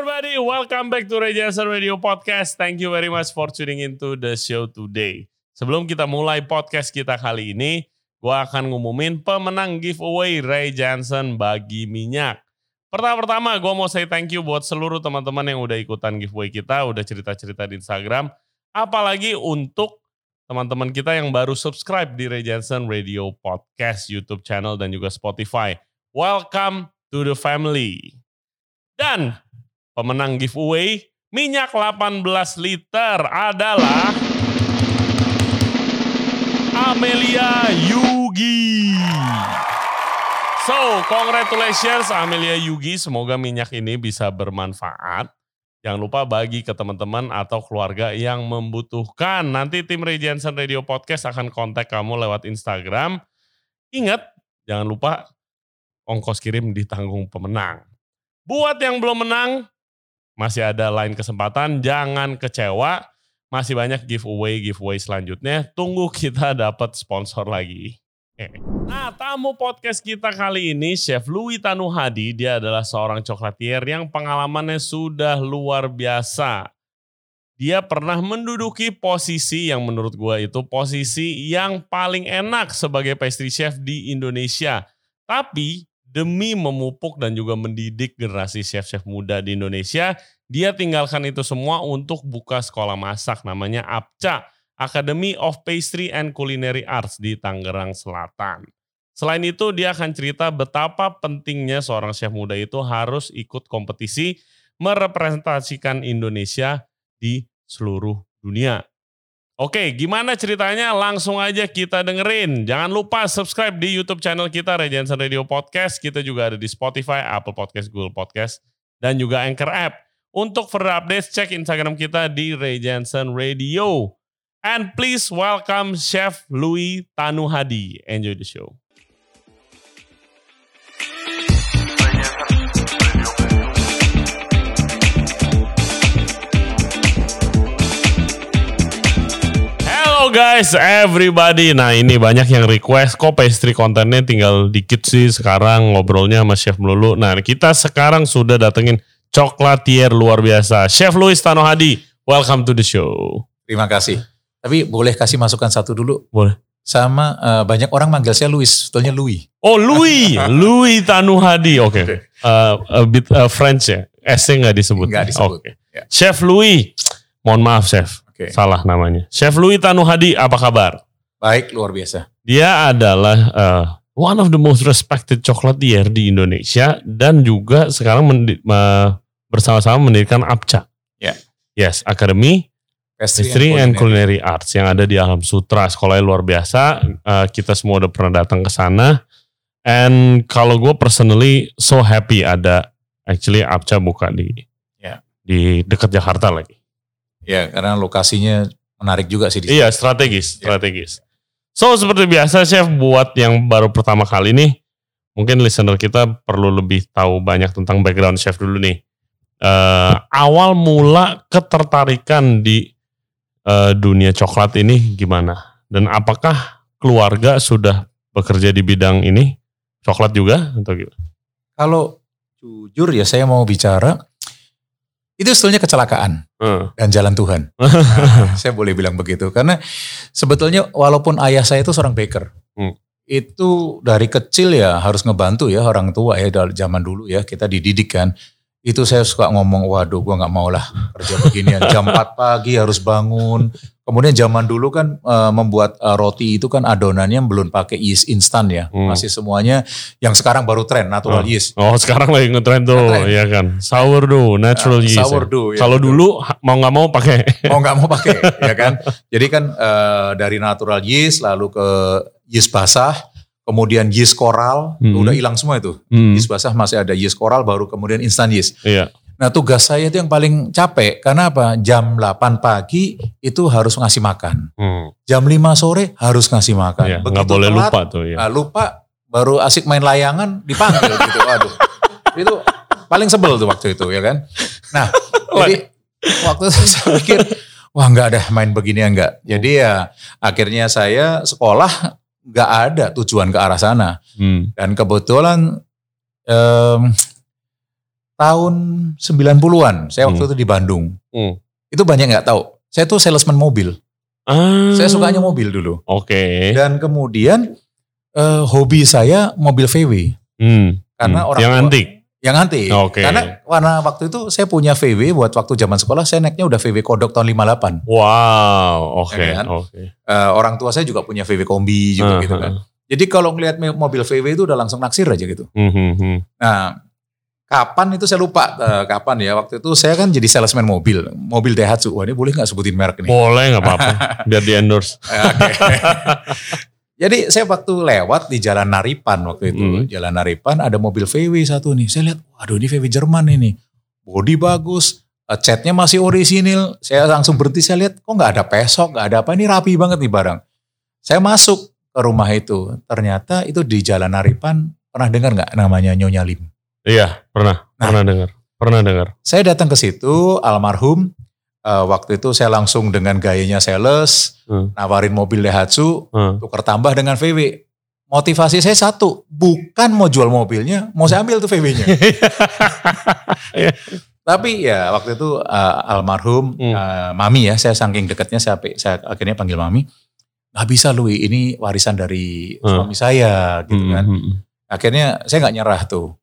everybody, welcome back to Ray Jensen Radio Podcast. Thank you very much for tuning into the show today. Sebelum kita mulai podcast kita kali ini, gue akan ngumumin pemenang giveaway Ray Jensen bagi minyak. Pertama-tama gue mau say thank you buat seluruh teman-teman yang udah ikutan giveaway kita, udah cerita-cerita di Instagram. Apalagi untuk teman-teman kita yang baru subscribe di Ray Jensen Radio Podcast, YouTube channel, dan juga Spotify. Welcome to the family. Dan pemenang giveaway minyak 18 liter adalah Amelia Yugi. So, congratulations Amelia Yugi. Semoga minyak ini bisa bermanfaat. Jangan lupa bagi ke teman-teman atau keluarga yang membutuhkan. Nanti tim Ray Jensen Radio Podcast akan kontak kamu lewat Instagram. Ingat, jangan lupa ongkos kirim ditanggung pemenang. Buat yang belum menang, masih ada lain kesempatan. Jangan kecewa. Masih banyak giveaway-giveaway selanjutnya. Tunggu kita dapat sponsor lagi. Nah, tamu podcast kita kali ini Chef Louis Tanuhadi. Dia adalah seorang coklatier yang pengalamannya sudah luar biasa. Dia pernah menduduki posisi yang menurut gue itu posisi yang paling enak sebagai pastry chef di Indonesia. Tapi demi memupuk dan juga mendidik generasi chef-chef muda di Indonesia, dia tinggalkan itu semua untuk buka sekolah masak namanya APCA, Academy of Pastry and Culinary Arts di Tangerang Selatan. Selain itu, dia akan cerita betapa pentingnya seorang chef muda itu harus ikut kompetisi merepresentasikan Indonesia di seluruh dunia. Oke, gimana ceritanya? Langsung aja kita dengerin. Jangan lupa subscribe di YouTube channel kita Regensen Radio Podcast. Kita juga ada di Spotify, Apple Podcast, Google Podcast, dan juga Anchor App. Untuk further updates, cek Instagram kita di Regensen Radio. And please welcome Chef Louis Tanuhadi. Enjoy the show. Guys, everybody. Nah ini banyak yang request kok pastry kontennya tinggal dikit sih sekarang ngobrolnya sama Chef melulu. Nah kita sekarang sudah datengin coklatier luar biasa. Chef Louis Tanohadi, welcome to the show. Terima kasih. Tapi boleh kasih masukan satu dulu? Boleh. Sama uh, banyak orang manggil saya Louis, sebetulnya Louis. Oh Louis, Louis Tanuhadi. Oke. Okay. Uh, a bit uh, French ya. S-nya nggak disebut. Nggak disebut. Oke. Okay. Ya. Chef Louis, mohon maaf Chef. Oke. Salah namanya. Chef Louis Tanuhadi, apa kabar? Baik, luar biasa. Dia adalah uh, one of the most respected chocolatier di Indonesia dan juga sekarang mendi- bersama-sama mendirikan APCA. Ya. Yes, Academy Pastry and Culinary Arts yang ada di Alam Sutra. Sekolahnya luar biasa. Uh, kita semua udah pernah datang ke sana. And kalau gue personally so happy ada actually APCA buka di Ya. di dekat Jakarta lagi. Ya, karena lokasinya menarik juga sih di Iya, strategis, Iya. strategis. So seperti biasa chef buat yang baru pertama kali nih, mungkin listener kita perlu lebih tahu banyak tentang background chef dulu nih. Eh, awal mula ketertarikan di eh, dunia coklat ini gimana? Dan apakah keluarga sudah bekerja di bidang ini? Coklat juga atau gimana? Kalau jujur ya saya mau bicara, itu sebetulnya kecelakaan Eh. dan jalan Tuhan. Nah, saya boleh bilang begitu. Karena sebetulnya walaupun ayah saya itu seorang baker. Hmm. Itu dari kecil ya harus ngebantu ya orang tua ya dari zaman dulu ya kita dididik kan. Itu saya suka ngomong, waduh gua nggak mau lah kerja beginian. Jam 4 pagi harus bangun. Kemudian zaman dulu kan eh, membuat eh, roti itu kan adonannya belum pakai yeast instan ya. Hmm. Masih semuanya yang sekarang baru tren natural Oh. yeast. Oh sekarang lagi ngetrend tuh, Ngetrend. ya kan? Sourdough, natural Ah, yeast. sourdough, ya, Kalau dulu mau nggak mau pakai. mau nggak mau pakai ya kan jadi kan eh, dari natural yeast lalu ke yeast basah kemudian yeast koral Hmm. udah hilang semua itu. Hmm, yeast basah masih ada yeast koral baru kemudian instant yeast. Iya. nah tugas saya itu yang paling capek karena apa? Jam 8 pagi itu harus ngasih makan. Hmm. jam 5 sore harus ngasih makan. Iya, nggak boleh telat, lupa tuh ya. ah, lupa baru asik main layangan dipanggil gitu. Aduh itu paling sebel tuh waktu itu ya kan? Nah jadi waktu itu saya pikir wah nggak ada main beginian nggak. Jadi ya akhirnya saya sekolah nggak ada tujuan ke arah sana Hmm. dan kebetulan em, tahun 90-an. Saya waktu Hmm. itu di Bandung. Hmm. Itu banyak nggak tahu. Saya tuh salesman mobil. Ah. Saya sukanya mobil dulu. Oke. Dan kemudian eh, hobi saya mobil VW. Hmm. Karena Hmm. orang yang tua- antik. Yang antik. Oke. Karena warna waktu itu saya punya VW buat waktu zaman sekolah saya naiknya udah VW Kodok tahun 58. Wow. Oke. Ya kan? Oke. Eh, orang tua saya juga punya VW Kombi juga Ah, gitu kan. Jadi kalau ngelihat mobil VW itu udah langsung naksir aja gitu. Hmm. Nah, kapan itu saya lupa eh, kapan ya waktu itu saya kan jadi salesman mobil, mobil Daihatsu. Wah ini boleh nggak sebutin merek nih? Boleh nggak apa-apa. Biar di endorse. Oke. jadi saya waktu lewat di Jalan Naripan waktu itu, Hmm. Jalan Naripan ada mobil VW satu nih. Saya lihat, waduh ini VW Jerman ini, bodi bagus, eh, catnya masih orisinil. Saya langsung berhenti saya lihat, kok nggak ada pesok, nggak ada apa, ini rapi banget nih barang. Saya masuk ke rumah itu, ternyata itu di Jalan Naripan pernah dengar nggak namanya Nyonya Lim? Iya, pernah. Nah. Pernah dengar. Pernah dengar. Saya datang ke situ, almarhum. Eh, waktu itu saya langsung dengan gayanya sales, Hmm. nawarin mobil Daihatsu, Hmm. tukar tambah dengan VW. Motivasi saya satu, bukan mau jual mobilnya, mau saya ambil tuh VW-nya. Tapi ya waktu itu eh, almarhum Hmm. eh, mami ya, saya saking dekatnya saya, saya akhirnya panggil mami. Nggak bisa Lui, ini warisan dari Hmm. suami saya gitu Hmm, kan. hmm, hmm. Akhirnya saya nggak nyerah tuh.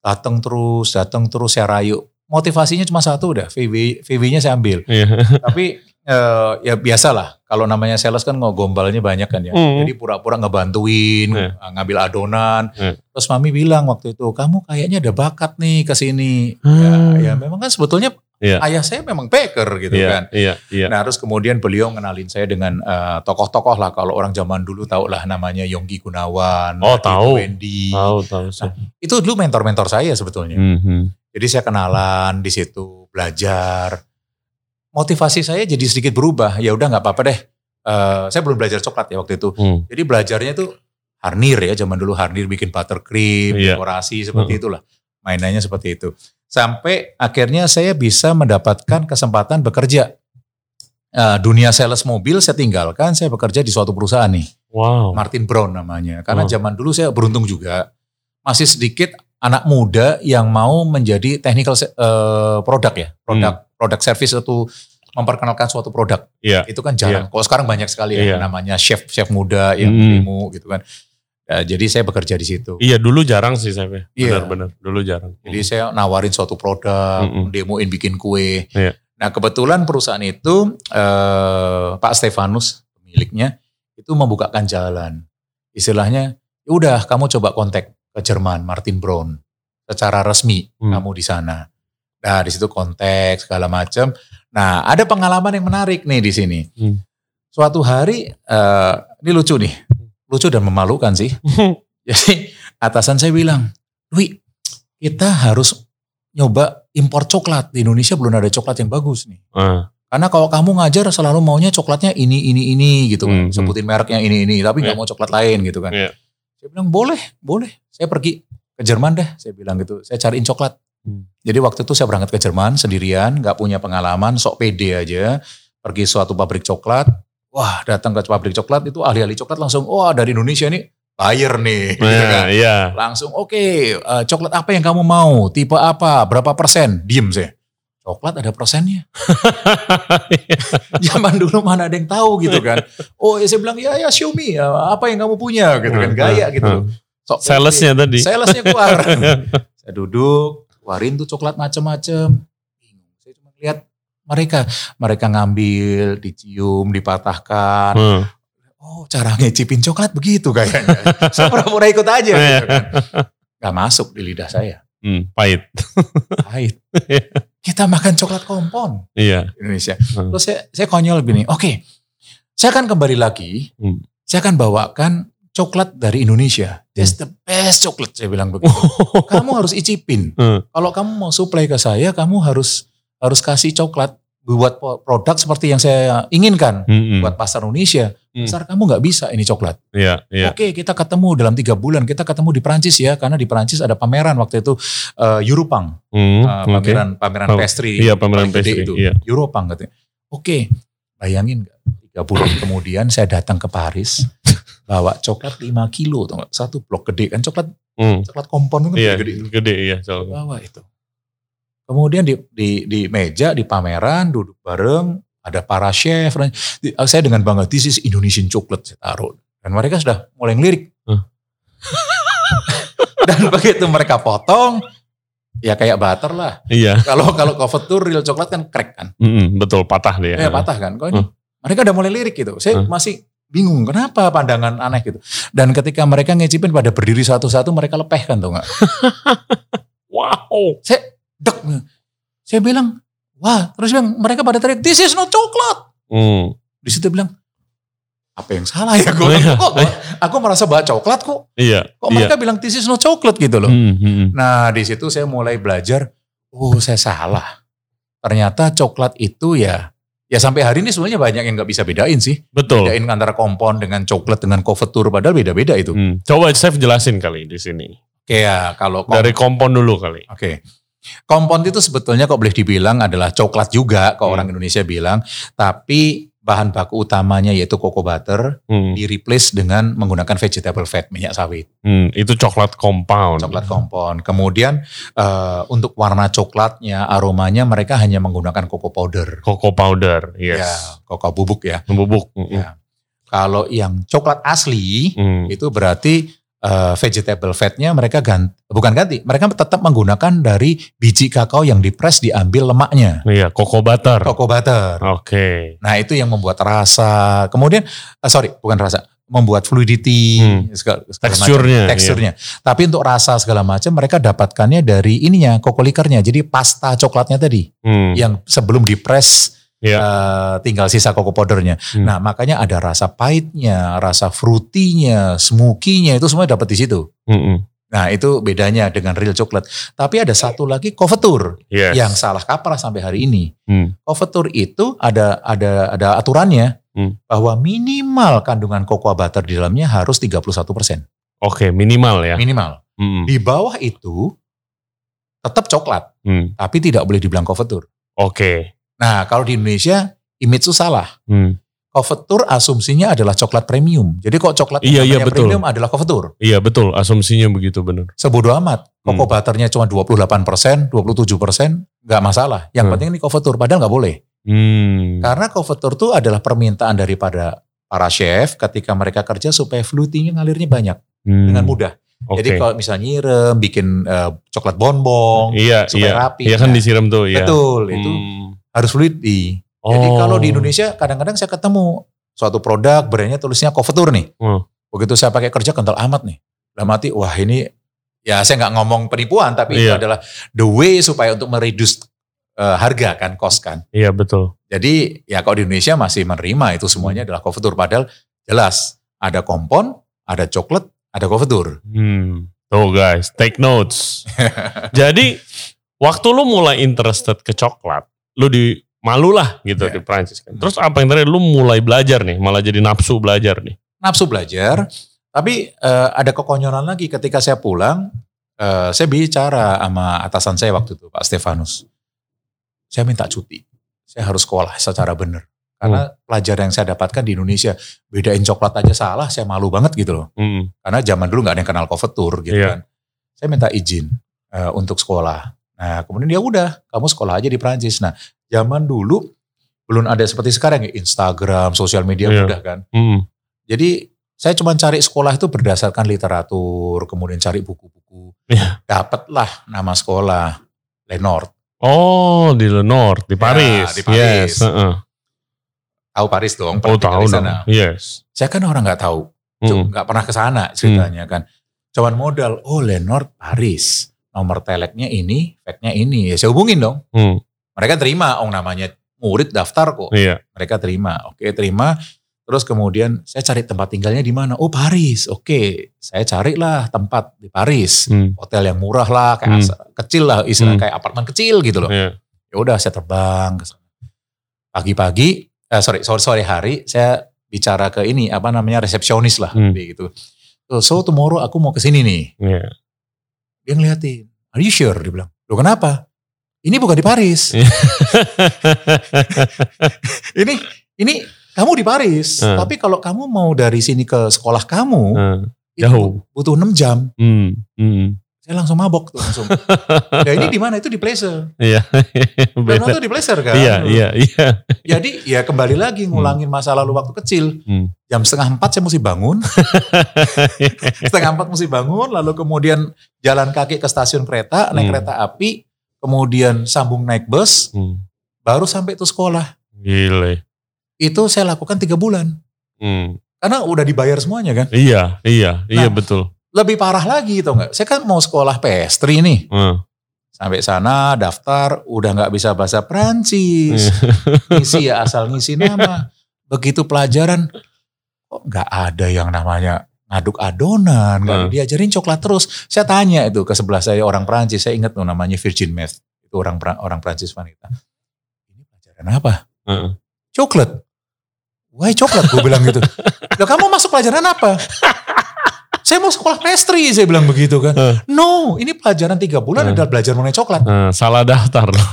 Datang terus, datang terus saya rayu. Motivasinya cuma satu udah, VW, VW-nya saya ambil. Iya. Tapi eh, ya biasalah, kalau namanya sales kan ngegombalnya banyak kan ya. Hmm. Jadi pura-pura ngebantuin, Iya. ngambil adonan. Iya. Terus mami bilang waktu itu, kamu kayaknya ada bakat nih ke sini. Hmm. Ya, ya memang kan sebetulnya Iya. ayah saya memang baker gitu Iya, kan. iya, iya. Nah terus kemudian beliau ngenalin saya dengan eh, tokoh-tokoh lah. Kalau orang zaman dulu tahu lah namanya Yonggi Gunawan. Oh, tahu. Wendy. Tahu, tahu sih. Itu dulu mentor-mentor saya sebetulnya. Hmm, hmm. Jadi saya kenalan di situ, belajar. Motivasi saya jadi sedikit berubah. Ya udah nggak apa-apa deh. Eh, saya belum belajar coklat ya waktu itu. Hmm. Jadi belajarnya tuh harnir ya, zaman dulu harnir bikin buttercream, Iya. dekorasi seperti itulah. Mainannya seperti itu. Sampai akhirnya saya bisa mendapatkan kesempatan bekerja. Eh, dunia sales mobil saya tinggalkan, saya bekerja di suatu perusahaan nih. Wow. Martin Brown namanya. Karena Oh. zaman dulu saya beruntung juga. Masih sedikit anak muda yang mau menjadi technical se- eh, produk ya. Produk produk service itu memperkenalkan suatu produk. Iya. Itu kan jarang. Kalau sekarang banyak sekali ya Iya. namanya chef chef muda yang Hmm. demo gitu kan. Ya, jadi saya bekerja di situ. Iya, dulu jarang sih saya. Iya. Benar-benar. Dulu jarang. Jadi saya nawarin suatu produk, Mm-mm. demoin bikin kue. Iya. Nah kebetulan perusahaan itu eh, Pak Stefanus pemiliknya itu membukakan jalan. Istilahnya, "Ya udah kamu coba kontak ke Jerman, Martin Brown, secara resmi Hmm. kamu di sana. Nah di situ kontak segala macam. Nah ada pengalaman yang menarik nih di sini. Hmm. Suatu hari, eh, ini lucu nih, lucu dan memalukan sih. Jadi atasan saya bilang, Dwi, kita harus nyoba impor coklat. Di Indonesia belum ada coklat yang bagus nih. Ah, Karena kalau kamu ngajar selalu maunya coklatnya ini, ini, ini gitu kan. Hmm, Sebutin mereknya ini, ini. Tapi nggak Iya. mau coklat lain gitu kan. Iya. Saya bilang boleh, boleh. Saya pergi ke Jerman deh. Saya bilang gitu. Saya cariin coklat. Hmm. Jadi waktu itu saya berangkat ke Jerman sendirian. nggak punya pengalaman, sok pede aja. Pergi suatu pabrik coklat. Wah datang ke pabrik coklat itu ahli-ahli coklat langsung. Wah dari Indonesia nih buyer nih. gitu Nah, kan. iya. Langsung oke eh, coklat apa yang kamu mau? Tipe apa? Berapa persen? Diem saya. Coklat ada persennya. Zaman dulu mana ada yang tahu gitu kan. Oh ya saya bilang ya ya Xiaomi ya, apa yang kamu punya gitu kan. Gaya gitu. Sok pede. Salesnya tadi. Salesnya keluar. saya duduk, keluarin tuh coklat macem-macem. Bingung. Saya cuma lihat mereka. Mereka ngambil, dicium, dipatahkan. Hmm. Oh cara ngecipin coklat begitu kayaknya. saya pura-pura ikut aja gitu kan. Gak masuk di lidah saya. Hmm, pahit. Pahit. Kita makan coklat kompon Iya. Indonesia. Hmm. Terus saya, saya konyol gini, oke, saya akan kembali lagi, Hmm. saya akan bawakan coklat dari Indonesia. That's the best coklat, saya bilang begitu. kamu harus icipin. Hmm. Kalau kamu mau supply ke saya, kamu harus harus kasih coklat buat produk seperti yang saya inginkan Hmm, hmm. buat pasar Indonesia. Hmm. Pasar kamu nggak bisa ini coklat. Iya, iya. Oke, kita ketemu dalam tiga bulan. Kita ketemu di Prancis ya, karena di Prancis ada pameran waktu itu uh, Europang, Hmm, uh, pameran pameran Pam- pastry. Iya, pameran pastry, itu. iya. Europang katanya. Oke, bayangin nggak? Tiga bulan kemudian saya datang ke Paris, bawa coklat 5 kilo, satu blok gede kan coklat Hmm. coklat kompon itu kan Iya, gede. gede iya. Bawa itu. Kemudian di, di, di meja, di pameran, duduk bareng, ada para chef. di- Saya dengan bangga, this is Indonesian chocolate, saya taruh. Dan mereka sudah mulai ngelirik. Huh. Dan begitu mereka potong, ya kayak butter lah. Iya. Kalau kalau coffee tour real coklat kan crack kan. Mm-mm, betul patah dia. Ya patah kan. Kok ini? Hmm. Mereka udah mulai lirik gitu. Saya Hmm. masih bingung kenapa pandangan aneh gitu. Dan ketika mereka ngecipin pada berdiri satu-satu mereka lepehkan tuh nggak. Wow. Saya dek. Saya bilang, wah terus bilang mereka pada teriak, this is not coklat. Hmm. Di situ bilang, apa yang salah ya gue? Iya. Kok, aku merasa bawa coklat kok. Iya. Kok iya. mereka bilang this is not coklat gitu loh. Hmm, hmm, hmm. Nah di situ saya mulai belajar, oh saya salah. Ternyata coklat itu ya, ya sampai hari ini sebenarnya banyak yang nggak bisa bedain sih. Betul. Bedain antara kompon dengan coklat dengan covetur padahal beda-beda itu. Hmm. Coba Chef jelasin kali di sini. Kayak kalau kom- Dari kompon dulu kali. Oke. Kompon itu sebetulnya kok boleh dibilang adalah coklat juga kalau Hmm. orang Indonesia bilang, tapi bahan baku utamanya yaitu cocoa butter Hmm. di replace dengan menggunakan vegetable fat minyak sawit, Hmm. Itu coklat compound. coklat kompon. Kemudian eh, untuk warna coklatnya, aromanya mereka hanya menggunakan cocoa powder. Cocoa powder. Ya, Yes. cocoa bubuk ya. Hmm. Ya. Kalau yang coklat asli Hmm. itu berarti eh, vegetable fatnya mereka ganti, bukan ganti, mereka tetap menggunakan dari biji kakao yang dipres diambil lemaknya, Iya, cocoa butter. cocoa butter. Oke. Nah itu yang membuat rasa, kemudian eh, sorry bukan rasa, membuat fluidity, Hmm. segala, segala Teksturnya, macam, teksturnya. Tapi untuk rasa segala macam mereka dapatkannya dari ininya, cocoa liquornya, jadi pasta coklatnya tadi Hmm. yang sebelum dipres Iya. eh, tinggal sisa cocoa powdernya. Hmm. Nah makanya ada rasa pahitnya, rasa fruitynya, smoky-nya itu semua dapat di situ. Hmm. Nah itu bedanya dengan real coklat. Tapi ada satu lagi covetur Yes. yang salah kaprah sampai hari ini. Hmm. Covetur itu ada ada ada aturannya Hmm. bahwa minimal kandungan cocoa butter di dalamnya harus 31%. Oke, minimal ya. Minimal. Hmm. Di bawah itu tetap coklat, Hmm. tapi tidak boleh dibilang covetur. Oke. Nah kalau di Indonesia image itu salah. Hmm. Covetur asumsinya adalah coklat premium. Jadi kok coklat Iya, iya, betul. premium adalah covetur. Iya betul, asumsinya begitu benar. Sebodoh amat. Cocoa Hmm. butternya cuma 28%, 27%, nggak masalah. Yang Hmm. penting ini covetur, padahal nggak boleh. Hmm. Karena covetur itu adalah permintaan daripada para chef ketika mereka kerja supaya fluidity-nya ngalirnya banyak Hmm. dengan mudah. Oke. Jadi kalau misalnya nyirem, bikin eh, coklat bonbong, iya, supaya iya. rapi. Iya kan Nah, disiram tuh, iya. betul itu Hmm. Harus fluidity. Jadi Oh. kalau di Indonesia kadang-kadang saya ketemu suatu produk brandnya tulisnya covetur nih. Hmm. Begitu saya pakai kerja kental amat nih. Dalam hati, wah ini ya saya nggak ngomong penipuan tapi itu Iya. adalah the way supaya untuk mereduce eh, harga kan, cost kan. Iya betul. Jadi ya kalau di Indonesia masih menerima itu semuanya adalah covetur. Padahal jelas ada kompon, ada coklat, ada covetur. Hmm. Tuh guys, take notes. Jadi waktu lu mulai interested ke coklat, lu di malu lah gitu Iya. di Prancis kan. Terus apa yang terakhir lu mulai belajar nih, malah jadi nafsu belajar nih. Nafsu belajar, tapi eh, ada kekonyolan lagi ketika saya pulang, eh, saya bicara sama atasan saya waktu itu Pak Stefanus. Saya minta cuti, saya harus sekolah secara benar. Karena pelajaran yang saya dapatkan di Indonesia, bedain coklat aja salah, saya malu banget gitu loh. Hmm. Karena zaman dulu nggak ada yang kenal covetur gitu Iya. kan. Saya minta izin eh, untuk sekolah. Nah kemudian ya udah, kamu sekolah aja di Prancis. Nah zaman dulu belum ada seperti sekarang ya Instagram, sosial media Iya. mudah kan. Hmm. Jadi saya cuma cari sekolah itu berdasarkan literatur, kemudian cari buku-buku. Iya. Dapatlah nama sekolah Lenord. Oh di Lenor, di Ya, Paris. di Paris. Yes. heeh. Tahu Paris dong, Oh tahu di dong. sana. Yes. Saya kan orang nggak tahu, Hmm. nggak pernah ke sana ceritanya kan. Cuman modal, oh Lenord Paris. Nomor teleknya ini, fact-nya ini. Ya saya hubungin dong. Hmm. Mereka terima, oh namanya murid daftar kok. Iya. Mereka terima, oke terima. Terus kemudian saya cari tempat tinggalnya di mana? Oh Paris, oke. Saya carilah tempat di Paris. Hmm. Hotel yang murah lah, kayak Hmm. kecil lah, istilah Hmm. kayak apartemen kecil gitu loh. Iya. Ya udah saya terbang ke sana. Pagi-pagi, eh, sorry, sore sore hari saya bicara ke ini apa namanya resepsionis lah, Hmm. gitu. So, so tomorrow aku mau ke sini nih. Iya. Dia ngeliatin, are you sure? Dia bilang, loh kenapa? Ini bukan di Paris. Iya. ini ini kamu di Paris. Hmm. Tapi kalau kamu mau dari sini ke sekolah kamu, itu Jauh. butuh 6 jam. Hmm. Hmm. Saya langsung mabok tuh langsung. ya ini di mana? Itu di Placer. Iya. Beda. itu di Placer kan. Iya, iya, iya. Jadi ya kembali lagi ngulangin masa lalu waktu kecil. Hmm. Jam setengah empat saya mesti bangun. setengah empat mesti bangun. Lalu kemudian jalan kaki ke stasiun kereta, naik Hmm. kereta api. Kemudian sambung naik bus. Hmm. Baru sampai tuh sekolah. Gile. Itu saya lakukan tiga bulan. Hmm. Karena udah dibayar semuanya kan. Iya, iya, iya Nah. betul. Lebih parah lagi tau nggak? Saya kan mau sekolah pastry nih. Hmm. Sampai sana daftar udah nggak bisa bahasa Prancis. Ngisi ya asal ngisi nama. Begitu pelajaran kok nggak ada yang namanya ngaduk adonan, nggak Hmm. diajarin coklat terus. Saya tanya itu ke sebelah saya orang Prancis, saya ingat tuh namanya Virgin Math. Itu orang orang Prancis wanita. Ini pelajaran apa? Heeh. Coklat. Wah coklat gue bilang gitu. Lah kamu masuk pelajaran apa? Saya mau sekolah pastry, saya bilang begitu kan. Hmm. No, ini pelajaran tiga bulan Hmm. adalah belajar mengenai coklat. Nah, salah daftar loh.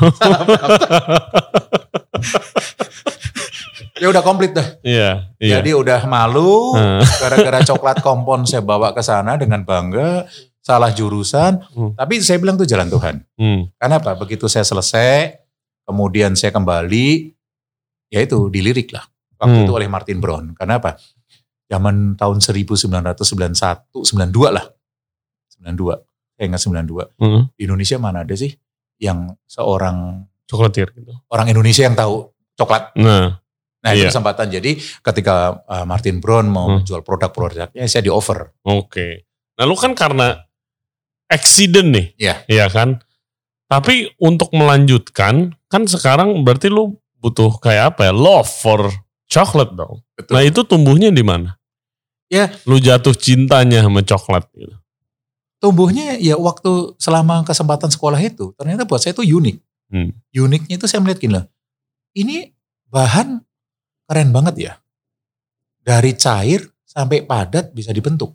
Ya udah komplit dah. Iya, iya. Jadi udah malu Hmm. gara-gara coklat kompon saya bawa ke sana dengan bangga, salah jurusan. Hmm. Tapi saya bilang tuh jalan Tuhan. Hmm. Karena apa? Begitu saya selesai, kemudian saya kembali, ya itu dilirik lah. Waktu Hmm. itu oleh Martin Brown. Karena apa? Zaman tahun 1991, 92 lah. 92. Saya ingat 92. Hmm. Di Indonesia mana ada sih yang seorang Coklatir gitu. orang Indonesia yang tahu coklat? Nah, Nah itu Iya. kesempatan. Jadi ketika uh, Martin Brown mau Hmm. menjual produk-produknya, saya di offer. oke. Nah, lu kan karena accident nih. Iya. Iya kan? Tapi untuk melanjutkan, kan sekarang berarti lu butuh kayak apa ya? Love for chocolate dong. Betul. Nah, itu tumbuhnya di mana? Ya. Lu jatuh cintanya sama coklat gitu. Tumbuhnya ya waktu selama kesempatan sekolah itu, ternyata buat saya itu unik. Hmm. Uniknya itu saya melihat gini loh, ini bahan keren banget ya. Dari cair sampai padat bisa dibentuk.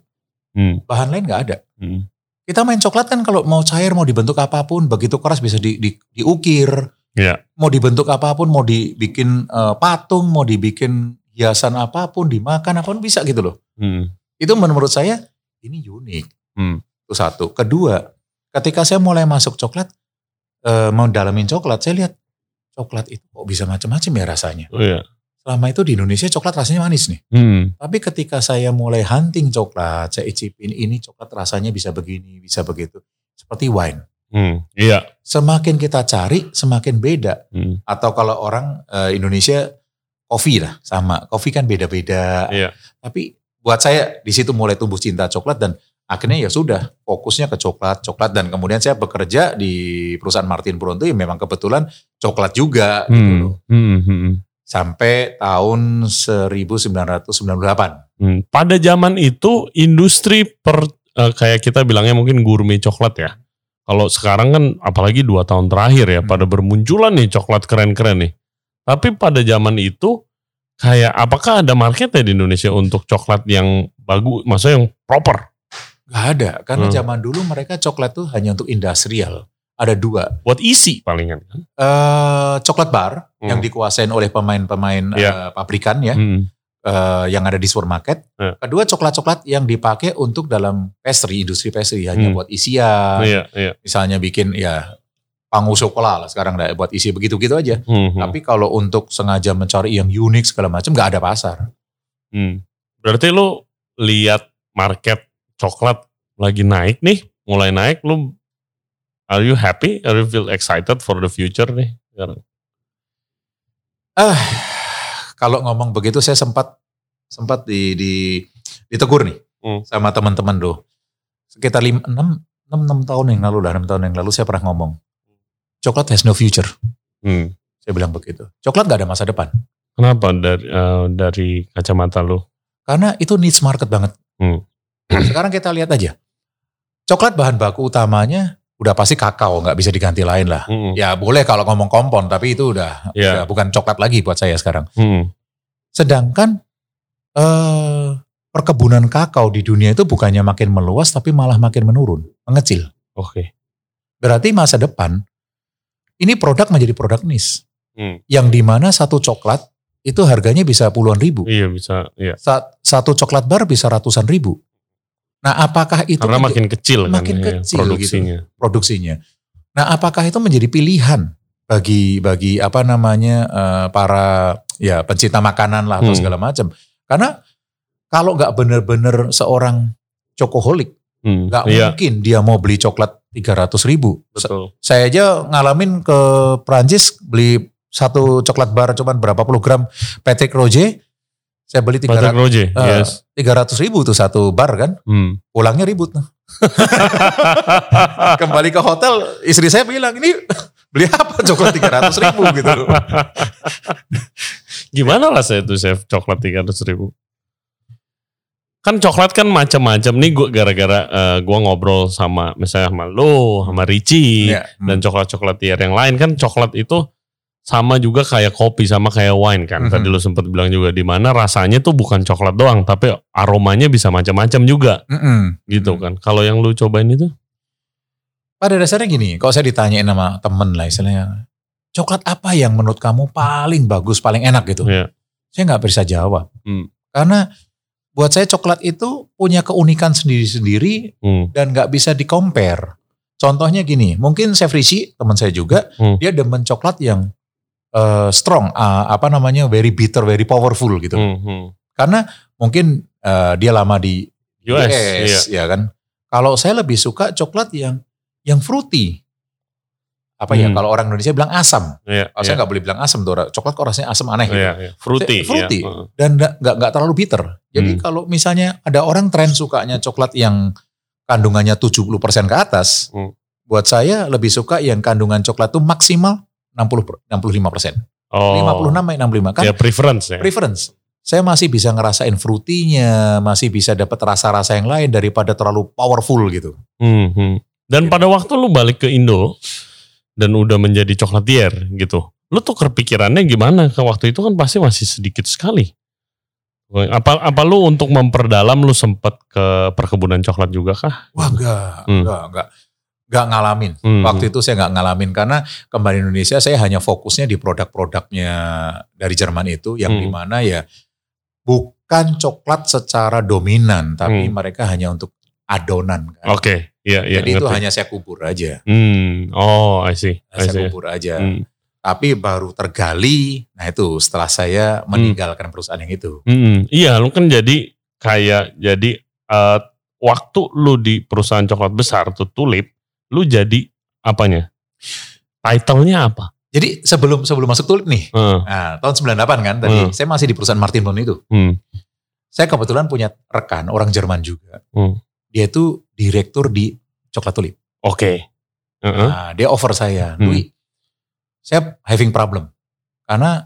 Hmm. Bahan lain nggak ada. Hmm. Kita main coklat kan kalau mau cair, mau dibentuk apa pun, begitu keras bisa di, di- diukir. Iya. Mau dibentuk apa pun, mau dibikin eh, patung, mau dibikin hiasan apa pun, dimakan apa pun bisa gitu loh. Hmm. Itu menurut saya ini unik. Hmm. Itu satu. Kedua, ketika saya mulai masuk coklat, eh, mau dalamin coklat, saya lihat coklat itu kok bisa macam-macam ya rasanya. Oh iya. Selama itu di Indonesia coklat rasanya manis nih. Hmm. Tapi ketika saya mulai hunting coklat, saya icipin ini coklat rasanya bisa begini, bisa begitu. Seperti wine. Hmm. Iya. Semakin kita cari, semakin beda. Hmm. Atau kalau orang eh, Indonesia kopi lah sama. Kopi kan beda-beda. Iya. Tapi buat saya di situ mulai tumbuh cinta coklat dan akhirnya ya sudah fokusnya ke coklat, coklat dan kemudian saya bekerja di perusahaan Martin Brown itu ya memang kebetulan coklat juga gitu Hmm. loh. Hmm. Hmm. Sampai tahun 1998. Hmm. Pada zaman itu industri per eh, kayak kita bilangnya mungkin gourmet coklat ya. Kalau sekarang kan apalagi dua tahun terakhir ya Hmm. pada bermunculan nih coklat keren-keren nih. Tapi pada zaman itu kayak apakah ada marketnya di Indonesia untuk coklat yang bagus, maksudnya yang proper Gak ada, karena Hmm. zaman dulu mereka coklat tuh hanya untuk industrial. Ada dua, buat isi palingan kan? eh coklat bar Hmm. yang dikuasain oleh pemain-pemain Iya. eh, pabrikan ya, Hmm. Eh, yang ada di supermarket. Iya. Kedua coklat-coklat yang dipakai untuk dalam pastry, industri pastry hanya Hmm. buat isian. Iya, iya. Misalnya bikin ya pangu coklat lah sekarang dah buat isi begitu-gitu aja. Hmm, hmm, Tapi kalau untuk sengaja mencari yang unik segala macam nggak ada pasar. hmm. Berarti lu lihat market coklat lagi naik nih, mulai naik, lu are you happy? Are you feel excited for the future nih? sekarang? Ah, kalau ngomong begitu saya sempat sempat di, di ditegur nih Hmm. sama teman-teman loh. Sekitar 5 6 6 6 tahun yang lalu lah, 6 tahun yang lalu saya pernah ngomong. Coklat has no future. Hmm. Saya bilang begitu. Coklat gak ada masa depan. Kenapa dari eh, dari kacamata lu? Karena itu needs market banget. Hmm. Sekarang kita lihat aja. Coklat bahan baku utamanya udah pasti kakao, nggak bisa diganti lain lah. Hmm. Ya boleh kalau ngomong kompon, tapi itu udah, Ya. udah bukan coklat lagi buat saya sekarang. Hmm. Sedangkan eh, perkebunan kakao di dunia itu bukannya makin meluas, tapi malah makin menurun, mengecil. Oke. Berarti masa depan ini produk menjadi produk niche, Hmm. yang di mana satu coklat itu harganya bisa puluhan ribu, Iya bisa. Iya. Sa- satu coklat bar bisa ratusan ribu. Nah, apakah itu Karena makin kecil kan makin ya, kecil produksinya. produksinya? Nah, apakah itu menjadi pilihan bagi bagi apa namanya eh, para ya pencinta makanan lah atau Hmm. segala macam? Karena kalau nggak benar-benar seorang cokoholik, Hmm, nggak iya, mungkin dia mau beli coklat 300 ribu. betul. Saya aja ngalamin ke Prancis beli satu coklat bar cuman berapa puluh gram Patrick Roger. Saya beli Patrick 300 Roger, eh, yes. 300 ribu tuh satu bar kan. Hmm. Pulangnya ribut. Nah. Kembali ke hotel, istri saya bilang, ini beli apa coklat 300 ribu gitu. Gimana lah saya tuh chef coklat 300 ribu? Kan coklat kan macam-macam nih gua gara-gara eh, gua ngobrol sama misalnya sama lo, sama Ricci Ya, dan coklat-coklat tier yang lain kan coklat itu sama juga kayak kopi sama kayak wine kan. Mhm. Tadi lo sempat bilang juga di mana rasanya tuh bukan coklat doang tapi aromanya bisa macam-macam juga Mm-mm. gitu Mm. kan. Kalau yang lu cobain itu Pada dasarnya gini, kalau saya ditanyain sama temen lah istilahnya, coklat apa yang menurut kamu paling bagus, paling enak gitu? Iya. Saya nggak bisa jawab. Hmm. Karena buat saya coklat itu punya keunikan sendiri-sendiri hmm, dan nggak bisa di compare. Contohnya gini, mungkin Chef Rishi, teman saya juga, Hmm. dia demen coklat yang eh, strong, ah, apa namanya, very bitter, very powerful gitu. hmm, hmm. Karena mungkin eh, dia lama di US, US, iya. ya kan. Kalau saya lebih suka coklat yang yang fruity. Apa ya Hmm. kalau orang Indonesia bilang asam. Iya, Kalau iya. saya nggak boleh bilang asam tuh. coklat kok rasanya asam aneh gitu. Iya, iya. Fruity, Saya- fruity. iya. Heeh. Dan nggak nggak nggak terlalu bitter. Jadi Hmm. kalau misalnya ada orang tren sukanya coklat yang kandungannya 70% ke atas, Hmm. buat saya lebih suka yang kandungan coklat tuh maksimal 60 per- 65%. Oh. 56 sampai 65 kan Ya preference ya. preference. Saya masih bisa ngerasain fruity-nya, masih bisa dapat rasa-rasa yang lain daripada terlalu powerful gitu. Hmm, hmm. Dan pada waktu lu balik ke Indo dan udah menjadi coklatier gitu, lu tuh kepikirannya gimana? Ke waktu itu kan pasti masih sedikit sekali. Apa apa lu untuk memperdalam lu sempet ke perkebunan coklat juga kah? Wah enggak, Hmm. enggak, enggak. Enggak ngalamin. Hmm. Waktu itu saya enggak ngalamin karena kembali Indonesia saya hanya fokusnya di produk-produknya dari Jerman itu yang Hmm. di mana ya bukan coklat secara dominan, tapi Hmm. mereka hanya untuk adonan kan. Oke, iya iya. Jadi itu ngerti. hanya saya kubur aja. Hmm, oh I see, I Saya see. kubur aja. Hmm. Tapi baru tergali, nah itu setelah saya meninggalkan perusahaan yang itu. Hmm, iya, lu kan jadi kayak jadi eh, waktu lu di perusahaan coklat besar tuh Tulip, lu jadi apanya? Title-nya apa? Jadi sebelum sebelum masuk tulip nih, Eh, nah, tahun 98 kan tadi, Hmm. saya masih di perusahaan Martin Bond itu. hmm, Saya kebetulan punya rekan orang Jerman juga. Hmm. Dia itu direktur di Coklat Tulip. Oke. Heeh. Nah, dia offer saya, Hmm. Dwi, saya having problem. Karena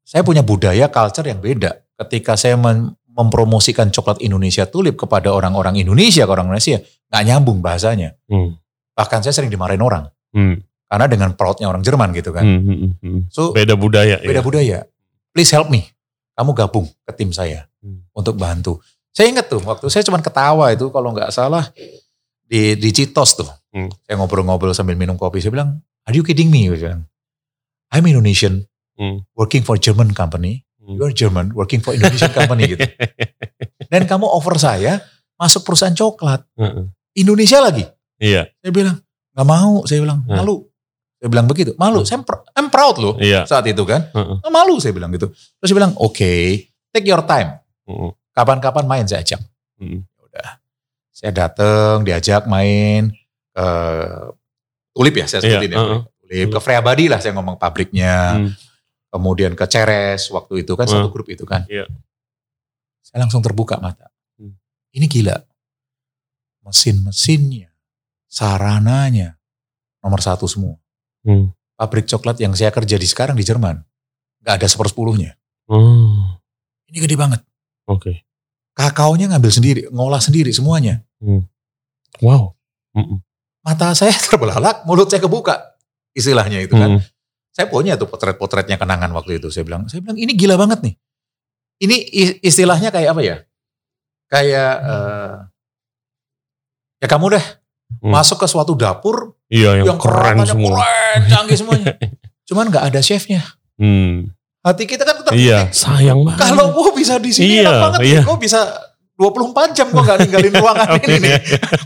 saya punya budaya, culture yang beda. Ketika saya mem- mempromosikan coklat Indonesia Tulip kepada orang-orang Indonesia, ke orang Indonesia, nggak nyambung bahasanya. Hmm, Bahkan saya sering dimarahin orang. hmm, Karena dengan proudnya orang Jerman gitu kan. hmm, hmm, hmm. So, Beda budaya. beda ya. budaya. Please help me. Kamu gabung ke tim saya Hmm. untuk bantu. Saya ingat tuh waktu saya cuma ketawa itu kalau nggak salah di di Citos tuh. Hmm. Saya ngobrol-ngobrol sambil minum kopi. Saya bilang, "Are you kidding me?" Saya bilang, "I'm Indonesian Hmm. working for German company. Hmm. You are German working for Indonesian company gitu. Dan kamu offer saya masuk perusahaan coklat. Indonesia lagi." Iya, Saya bilang, "Nggak mau." Saya bilang, Hmm. "Malu." Saya bilang begitu. Malu. Hmm. Saya pr- I'm proud loh iya. saat itu kan. "Ah, malu saya bilang gitu. Terus dia bilang, oke, take your time. Kapan-kapan main saya ajak. Hmm. Udah. Saya datang, diajak main ke Tulip ya, saya Iya, sebutin ya. heeh. Tulip. Ke Freabadi lah saya ngomong pabriknya. Hmm. Kemudian ke Ceres waktu itu kan satu Hmm. grup itu kan. Iya. Saya langsung terbuka mata. Hmm. Ini gila. Mesin-mesinnya, sarananya, nomor satu semua. Hmm. Pabrik coklat yang saya kerja di sekarang di Jerman, nggak ada sepersepuluhnya. Oh, Ini gede banget. oke. Kakaonya ngambil sendiri, ngolah sendiri semuanya. Wow. Mm-mm. Mata saya terbelalak, mulut saya kebuka. Istilahnya itu kan. Mm. Saya punya tuh potret-potretnya kenangan waktu itu. Saya bilang, saya bilang ini gila banget nih. Ini istilahnya kayak apa ya? Kayak eh, ya kamu deh Hmm. masuk ke suatu dapur Iya, yang, yang keren semua. keren, canggih semuanya. Cuman nggak ada chefnya. Hmm. Hati kita kan tertitik. Iya, sayang banget. Kalau gue bisa di sini Iya, enak banget. iya. Gue bisa 24 jam gue gak ninggalin ruangan ini nih.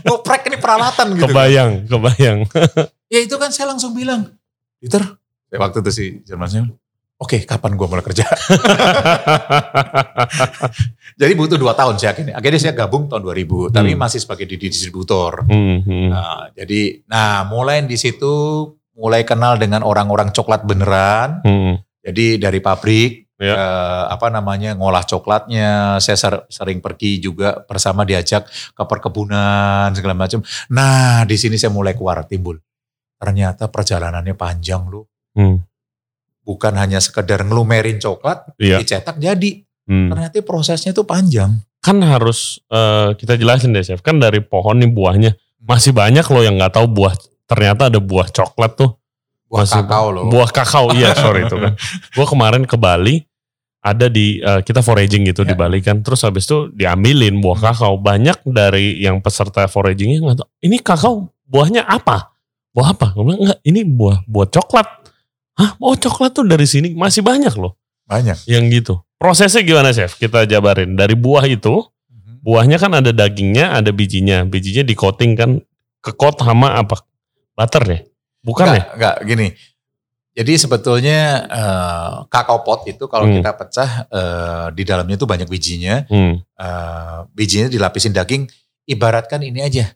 Ngoprek ini peralatan gitu. Kebayang, kebayang. Ya itu kan saya langsung bilang, Peter, waktu itu si Jerman oke kapan gue mulai kerja? Jadi butuh dua tahun sih akhirnya. Akhirnya saya gabung tahun 2000, tapi Hmm. masih sebagai di distributor. Hmm, hmm. Nah, jadi, nah mulai di situ mulai kenal dengan orang-orang coklat beneran. Hmm. Jadi dari pabrik, Ya. eh, apa namanya ngolah coklatnya, saya ser- sering pergi juga bersama diajak ke perkebunan segala macam. Nah di sini saya mulai keluar timbul. Ternyata perjalanannya panjang loh. Hmm. Bukan hanya sekedar ngelumerin coklat, Iya. dicetak jadi. Hmm. Ternyata prosesnya itu panjang. Kan harus eh, kita jelasin deh chef. Kan dari pohon nih buahnya masih banyak loh yang nggak tahu buah. Ternyata ada buah coklat tuh. Buah Masih- kakao loh. Buah kakao, iya sorry itu kan. Gue kemarin ke Bali, ada di, eh, kita foraging gitu di Ya. Bali kan. Terus habis itu diambilin buah Hmm. kakao. Banyak dari yang peserta foragingnya nggak tahu, ini kakao buahnya apa? Buah apa? Gue bilang, enggak, ini buah buah coklat. Hah? Oh coklat tuh dari sini masih banyak loh Banyak. yang gitu. Prosesnya gimana chef? Kita jabarin. Dari buah itu, buahnya kan ada dagingnya, ada bijinya. Bijinya di coating kan, ke coat sama apa? Butter ya? Bukan ya? Enggak, enggak gini. Jadi sebetulnya eh, kakao pot itu kalau Hmm. kita pecah eh, di dalamnya itu banyak bijinya. Hmm. eh, bijinya dilapisin daging. Ibaratkan ini aja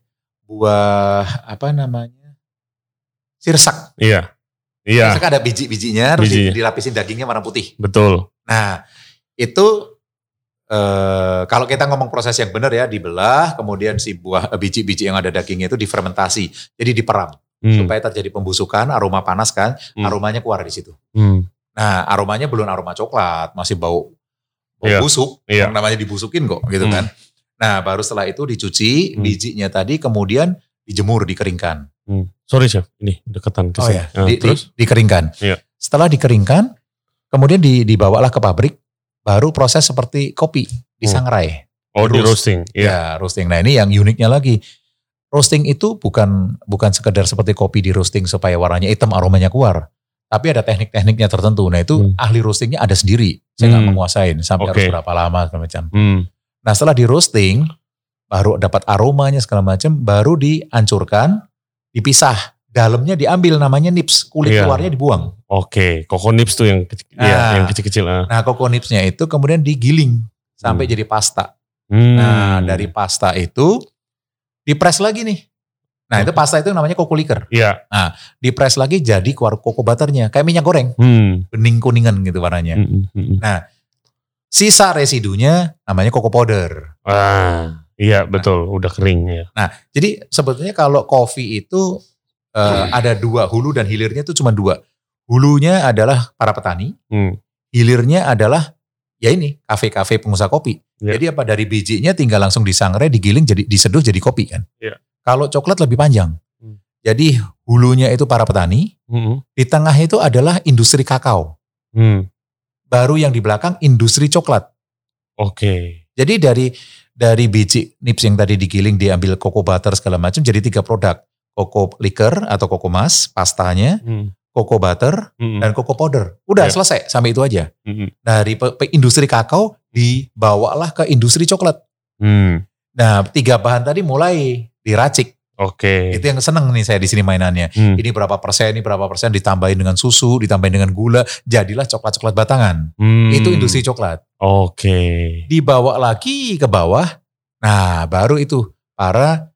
buah apa namanya sirsak. Iya. Iya, Sirsak ada biji-bijinya, terus Bijinya. dilapisin dagingnya warna putih. betul. Nah itu eh, kalau kita ngomong proses yang benar ya dibelah, kemudian si buah eh, biji-biji yang ada dagingnya itu difermentasi, jadi diperam Hmm. supaya terjadi pembusukan, aroma panas kan, Hmm. aromanya keluar di situ. Hmm. Nah, aromanya belum aroma coklat, masih bau bau Iya, busuk, iya. yang namanya dibusukin kok, gitu Hmm. kan. Nah, baru setelah itu dicuci Hmm. bijinya tadi, kemudian dijemur, dikeringkan. Hmm. Sorry chef, ini deketan ke Oh ya, Nah, di- di- terus? dikeringkan. Iya. Setelah dikeringkan, kemudian di, dibawalah ke pabrik, baru proses seperti kopi, disangrai. oh di roast. roasting. Iya. Ya, roasting. Nah, ini yang uniknya lagi. Roasting itu bukan bukan sekedar seperti kopi di roasting supaya warnanya hitam, aromanya keluar. Tapi ada teknik-tekniknya tertentu. Nah, itu Hmm. ahli roastingnya ada sendiri. Saya nggak Hmm. menguasain sampai Oke. harus berapa lama segala macam. Hmm. Nah, setelah di roasting, baru dapat aromanya segala macam, baru dihancurkan, dipisah. Dalamnya diambil namanya nips, kulit Iya. luarnya dibuang. Oke, koko nips tuh yang kecil, iya, Ah. yang kecil-kecil. ah. Nah, koko nipsnya itu kemudian digiling sampai Hmm. jadi pasta. Hmm. Nah, dari pasta itu dipres lagi nih. Nah, itu pasta itu namanya koko liker. Iya. Dipres lagi jadi keluar koko butternya, kayak minyak goreng, Hmm. bening kuningan gitu warnanya. Hmm, hmm, hmm. Sisa residunya namanya koko powder. Ah, iya betul, udah kering ya. Jadi sebetulnya kalau kopi itu eh, ada dua hulu dan hilirnya itu cuma dua. Hulunya adalah para petani, Hmm. hilirnya adalah ya ini kafe-kafe pengusaha kopi. Ya. Jadi apa dari bijinya tinggal langsung disangrai, digiling, jadi diseduh jadi kopi kan. Ya. Kalau coklat lebih panjang. Hmm. Jadi hulunya itu para petani, Hmm. di tengah itu adalah industri kakao. Hmm. Baru yang di belakang industri coklat. Oke. Jadi dari dari biji nips yang tadi digiling diambil cocoa butter segala macam jadi tiga produk. Cocoa liquor atau cocoa mas, pastanya, Hmm. cocoa butter, Hmm. dan cocoa powder. Udah Ya. selesai sampai itu aja. Hmm. Dari industri kakao dibawalah ke industri coklat. Hmm. Nah, tiga bahan tadi mulai diracik. Oke. Itu yang seneng nih saya di sini mainannya. Hmm. Ini berapa persen, ini berapa persen ditambahin dengan susu, ditambahin dengan gula, jadilah coklat-coklat batangan. Hmm. Itu industri coklat. Oke. Dibawa lagi ke bawah. Nah, baru itu para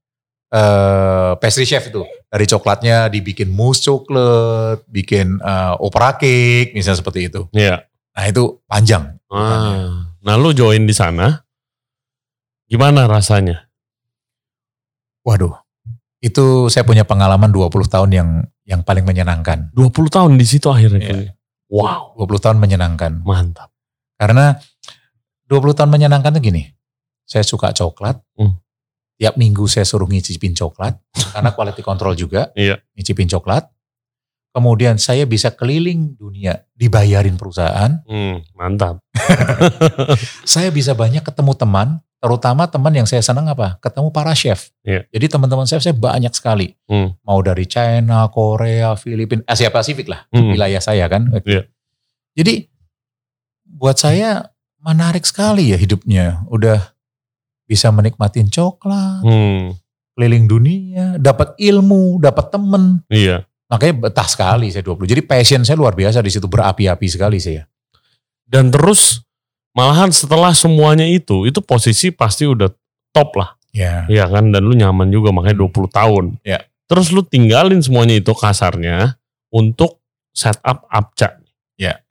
eh, pastry chef itu. Dari coklatnya dibikin mousse coklat, bikin eh, opera cake, misalnya seperti itu. Iya. Nah, itu panjang. Ah. Nah, lu join di sana. Gimana rasanya? Waduh. Itu saya punya pengalaman 20 tahun yang yang paling menyenangkan. 20 tahun di situ akhirnya. Iya. kayaknya. Wow, 20 tahun menyenangkan. mantap. Karena 20 tahun menyenangkan tuh gini. Saya suka coklat. Hmm. Tiap minggu saya suruh ngicipin coklat. karena quality control juga. Iya. Ngicipin coklat. Kemudian saya bisa keliling dunia. Dibayarin perusahaan. Hmm, mantap. Saya bisa banyak ketemu teman. Terutama teman yang saya senang apa? Ketemu para chef. Iya. Jadi teman-teman chef saya banyak sekali. Hmm. Mau dari China, Korea, Filipina, Asia Pasifik lah. Hmm. Wilayah saya kan. Iya. Jadi buat saya menarik sekali ya hidupnya. Udah bisa menikmatin coklat, Hmm, keliling dunia, dapat ilmu, dapat temen. iya. Makanya betah sekali saya 20. Jadi passion saya luar biasa di situ berapi-api sekali saya. Dan terus malahan setelah semuanya itu, itu posisi pasti udah top lah. Ya. Iya kan, dan lu nyaman juga makanya 20 tahun. Ya. Terus lu tinggalin semuanya itu kasarnya untuk setup Apca. Ya.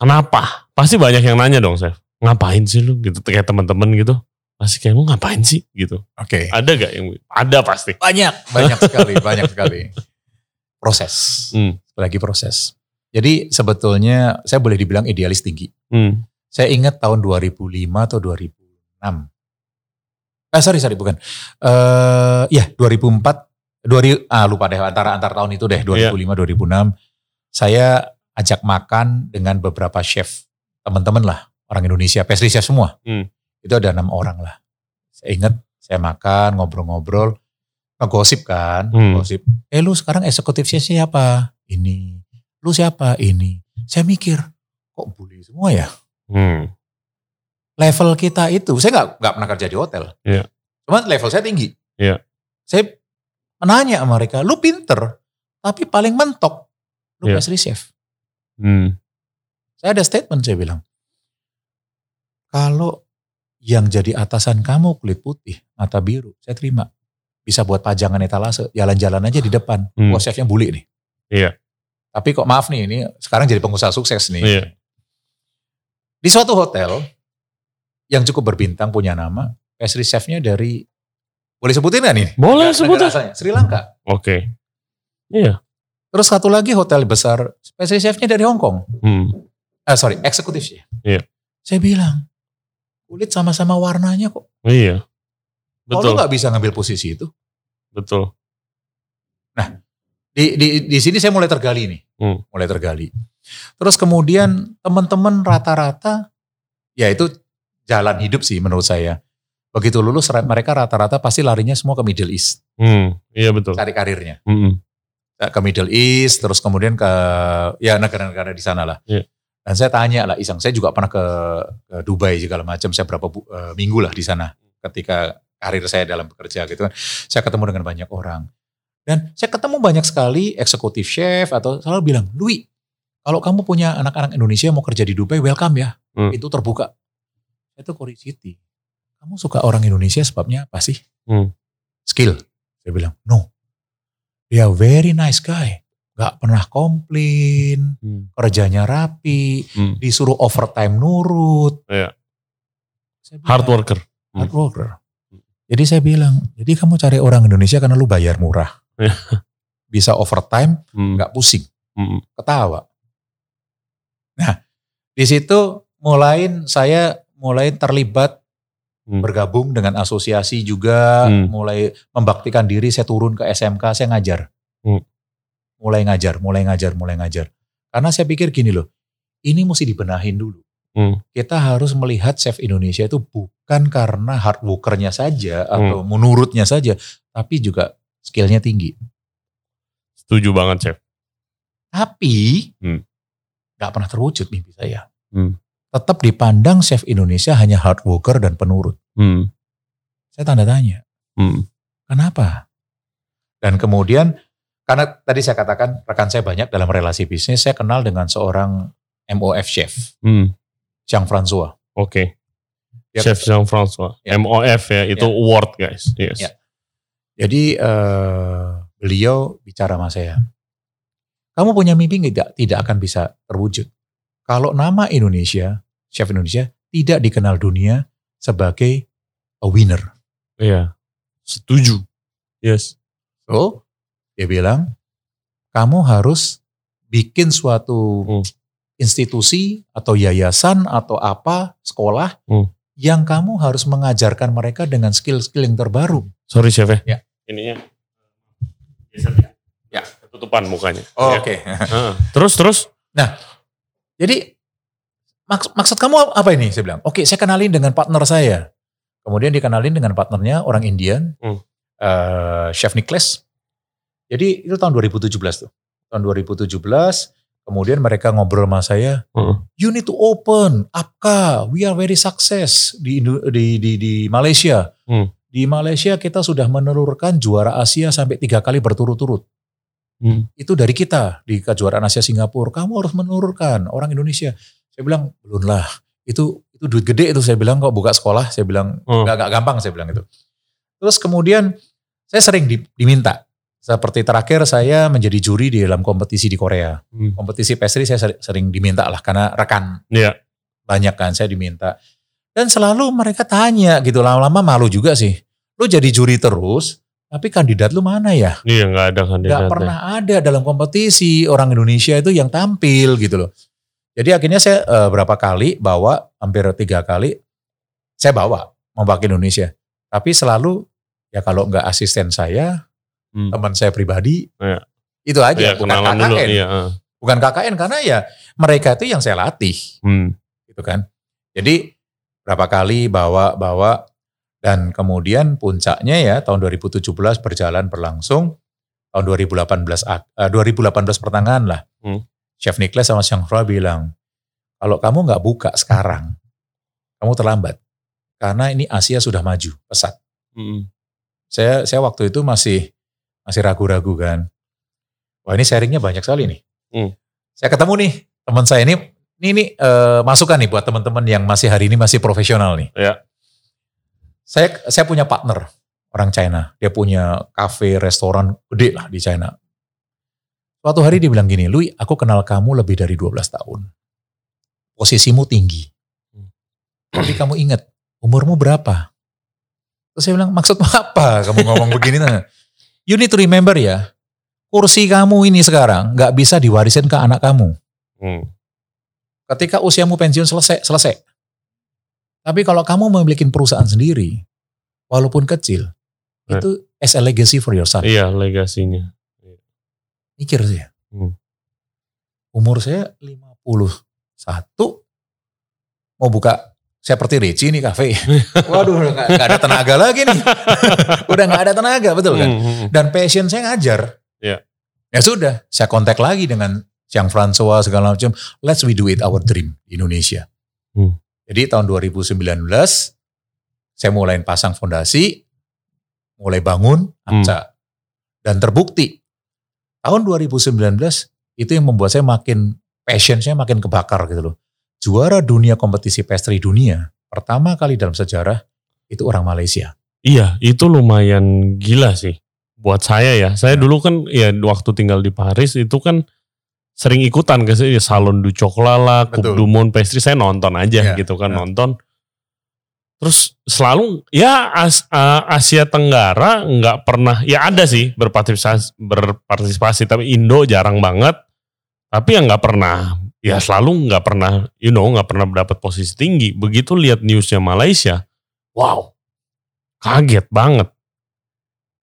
Kenapa? Pasti banyak yang nanya dong, Chef. Ngapain sih lu gitu kayak teman-teman gitu? Pasti kayak lu ngapain sih gitu. Oke. Ada gak yang ada pasti. Banyak, banyak sekali, banyak sekali. Proses. Hmm. Lagi proses. Jadi sebetulnya saya boleh dibilang idealis tinggi. Hmm. Saya ingat tahun 2005 atau 2006. Ah sorry sorry bukan. Eh ya 2004 2000 ah lupa deh antara antar tahun itu deh 2005 2006 saya ajak makan dengan beberapa chef teman-teman lah orang Indonesia chef semua. Hmm. Itu ada enam orang lah. Saya ingat saya makan ngobrol-ngobrol ngegosip kan, Hmm. gosip. Eh lu sekarang eksekutif chef siapa? Ini. Lu siapa? Ini. Saya mikir kok bully semua ya? Hmm. level kita itu, saya nggak nggak pernah kerja di hotel. Iya. Cuman level saya tinggi. Iya. Saya menanya sama mereka, lu pinter, tapi paling mentok, lu Iya. pastry chef. Hmm. Saya ada statement saya bilang, kalau yang jadi atasan kamu kulit putih, mata biru, saya terima. Bisa buat pajangan etalase, jalan-jalan aja di depan. Hmm. Wah chefnya bully nih. Iya. Tapi kok maaf nih, ini sekarang jadi pengusaha sukses nih. Iya. Di suatu hotel yang cukup berbintang punya nama, pastry chefnya dari boleh sebutin nggak nih? Boleh Negara- sebut negara asalnya, Sri Lanka. Oke. Iya. Terus satu lagi hotel besar, pastry chefnya dari Hong Kong. Hmm. Ah sorry, eksekutif chef. Iya. Saya bilang, kulit sama-sama warnanya kok. Iya. Kalau Betul. lu nggak bisa ngambil posisi itu. Betul. Di, di, di sini saya mulai tergali nih. Hmm. Mulai tergali. Terus kemudian teman-teman rata-rata, ya itu jalan hidup sih menurut saya. Begitu lulus mereka rata-rata pasti larinya semua ke Middle East. Hmm. Iya betul. Cari karirnya. Hmm. ke Middle East, terus kemudian ke ya negara-negara di sana lah. Iya. Dan saya tanya lah, Isang, saya juga pernah ke, ke Dubai segala macam, saya berapa bu- eh, minggu lah di sana ketika karir saya dalam bekerja gitu kan. Saya ketemu dengan banyak orang. Dan saya ketemu banyak sekali eksekutif chef atau selalu bilang, Louis, kalau kamu punya anak-anak Indonesia mau kerja di Dubai, welcome ya. Hmm. Itu terbuka. Itu curiosity. Kamu suka orang Indonesia sebabnya apa sih? Hmm. Skill. Saya bilang, no. Dia very nice guy. Gak pernah komplain, Hmm. kerjanya rapi, Hmm. disuruh overtime nurut. Saya bilang, Hard worker. Hard worker. Jadi saya bilang, jadi kamu cari orang Indonesia karena lu bayar murah. Iya. Bisa overtime, Hmm. gak pusing, Hmm. ketawa. Nah, di situ mulai saya mulai terlibat Hmm. bergabung dengan asosiasi juga, Hmm. mulai membaktikan diri, saya turun ke SMK, saya ngajar. Hmm. Mulai ngajar, mulai ngajar, mulai ngajar. Karena saya pikir gini loh, ini mesti dibenahin dulu. Hmm. Kita harus melihat chef Indonesia itu bukan karena hard workernya saja Hmm. atau menurutnya saja, tapi juga skillnya tinggi. Setuju banget, Chef. Tapi Hmm. pernah terwujud mimpi saya. Hmm. Tetap dipandang chef Indonesia hanya hard worker dan penurut. Hmm. Saya tanda tanya. Hmm. Kenapa? Dan kemudian karena tadi saya katakan rekan saya banyak dalam relasi bisnis, saya kenal dengan seorang MOF chef, Hmm. Jean François. Oke. Dia- Chef Jean-François. Ya. MOF ya, itu Ya. award guys. Yes. Ya. Jadi eh, beliau bicara sama saya, kamu punya mimpi tidak? Tidak akan bisa terwujud. Kalau nama Indonesia, chef Indonesia tidak dikenal dunia sebagai a winner. Iya. Setuju. Yes. So, dia bilang, kamu harus bikin suatu Hmm. institusi atau yayasan atau apa, sekolah, Hmm. yang kamu harus mengajarkan mereka dengan skill-skill yang terbaru. Sorry Chef ya. Ya. Ininya. Ya. Ketutupan mukanya. Oh, Ya. Oke. Heeh. Terus terus. Jadi, maks- maksud kamu apa ini? Saya bilang, oke saya kenalin dengan partner saya. Kemudian dikenalin dengan partnernya, orang Indian, Hmm. eh, Chef Nicholas. Jadi itu tahun 2017 tuh. Tahun 2017, Kemudian mereka ngobrol sama saya, Heeh. you need to open, APKA, we are very success di Indo- di di, di Malaysia. Hmm. Di Malaysia kita sudah menelurkan juara Asia sampai tiga kali berturut-turut. Hmm. Itu dari kita di kejuaraan Asia Singapura. Kamu harus menelurkan orang Indonesia. Saya bilang belum lah. Itu itu duit gede itu saya bilang kok buka sekolah. Saya bilang Hmm. gampang saya bilang itu. Terus kemudian saya sering di- diminta. Seperti terakhir saya menjadi juri di dalam kompetisi di Korea. Hmm. Kompetisi pastry saya seri- sering diminta lah karena rekan Iya. banyak kan saya diminta. Dan selalu mereka tanya gitu lama-lama malu juga sih. Lu jadi juri terus, tapi kandidat lu mana ya? Iya nggak ada Gak kandidatnya. pernah ada dalam kompetisi orang Indonesia itu yang tampil gitu loh. Jadi akhirnya saya eh, berapa kali bawa, hampir tiga kali, saya bawa mewakili Indonesia. Tapi selalu ya kalau nggak asisten saya, Hmm. teman saya pribadi, Iya. itu aja Iya, bukan KKN. dulu. Iya. heeh. Bukan KKN karena ya mereka itu yang saya latih Hmm. gitu kan. Jadi berapa kali bawa bawa dan kemudian puncaknya ya tahun 2017 berjalan berlangsung tahun 2018 ak- eh, 2018 pertengahan lah. Hmm. Chef Nicholas sama Chang Hua bilang kalau kamu nggak buka sekarang kamu terlambat karena ini Asia sudah maju pesat. Hmm. Saya saya waktu itu masih masih ragu-ragu kan. Wah ini sharingnya banyak sekali nih. Hmm. Saya ketemu nih teman saya ini ini, ini eh, masukan nih buat teman-teman yang masih hari ini masih profesional nih. Ya. Saya saya punya partner orang China. Dia punya kafe, restoran gede lah di China. Suatu hari dia bilang gini, Lui, aku kenal kamu lebih dari 12 tahun. Posisimu tinggi. Tapi kamu ingat, umurmu berapa? Terus saya bilang, maksudmu apa kamu ngomong begini? Nah, You need to remember ya, kursi kamu ini sekarang nggak bisa diwarisin ke anak kamu. Hmm. Ketika usiamu pensiun selesai, selesai. Tapi kalau kamu memiliki perusahaan sendiri, walaupun kecil, Eh. itu as a legacy for your son. Iya legasinya. Mikir sih. Hmm. Umur saya 51, mau buka seperti Ricci nih kafe. Waduh, nggak ada tenaga lagi nih. udah nggak ada tenaga, betul kan? Hmm, hmm. Dan passion saya ngajar. Iya. Ya sudah, saya kontak lagi dengan Siang François segala macam. Let's we do it our dream Indonesia. Hmm. Jadi tahun 2019 saya mulai pasang fondasi, mulai bangun Hmm. APSA. Dan terbukti tahun 2019 itu yang membuat saya makin passion saya makin kebakar gitu loh. Juara dunia kompetisi pastry dunia pertama kali dalam sejarah itu orang Malaysia. Iya, itu lumayan gila sih buat saya ya. Saya dulu kan ya waktu tinggal di Paris itu kan sering ikutan ke sih, salon du Coupe Betul. du Monde pastry saya nonton aja Iya, gitu kan iya. nonton. Terus selalu ya As- uh, Asia Tenggara nggak pernah ya ada sih berpartisipasi berpartisipasi tapi Indo jarang banget. Tapi yang nggak pernah ya selalu nggak pernah you know nggak pernah dapat posisi tinggi. Begitu lihat newsnya Malaysia, wow kaget banget.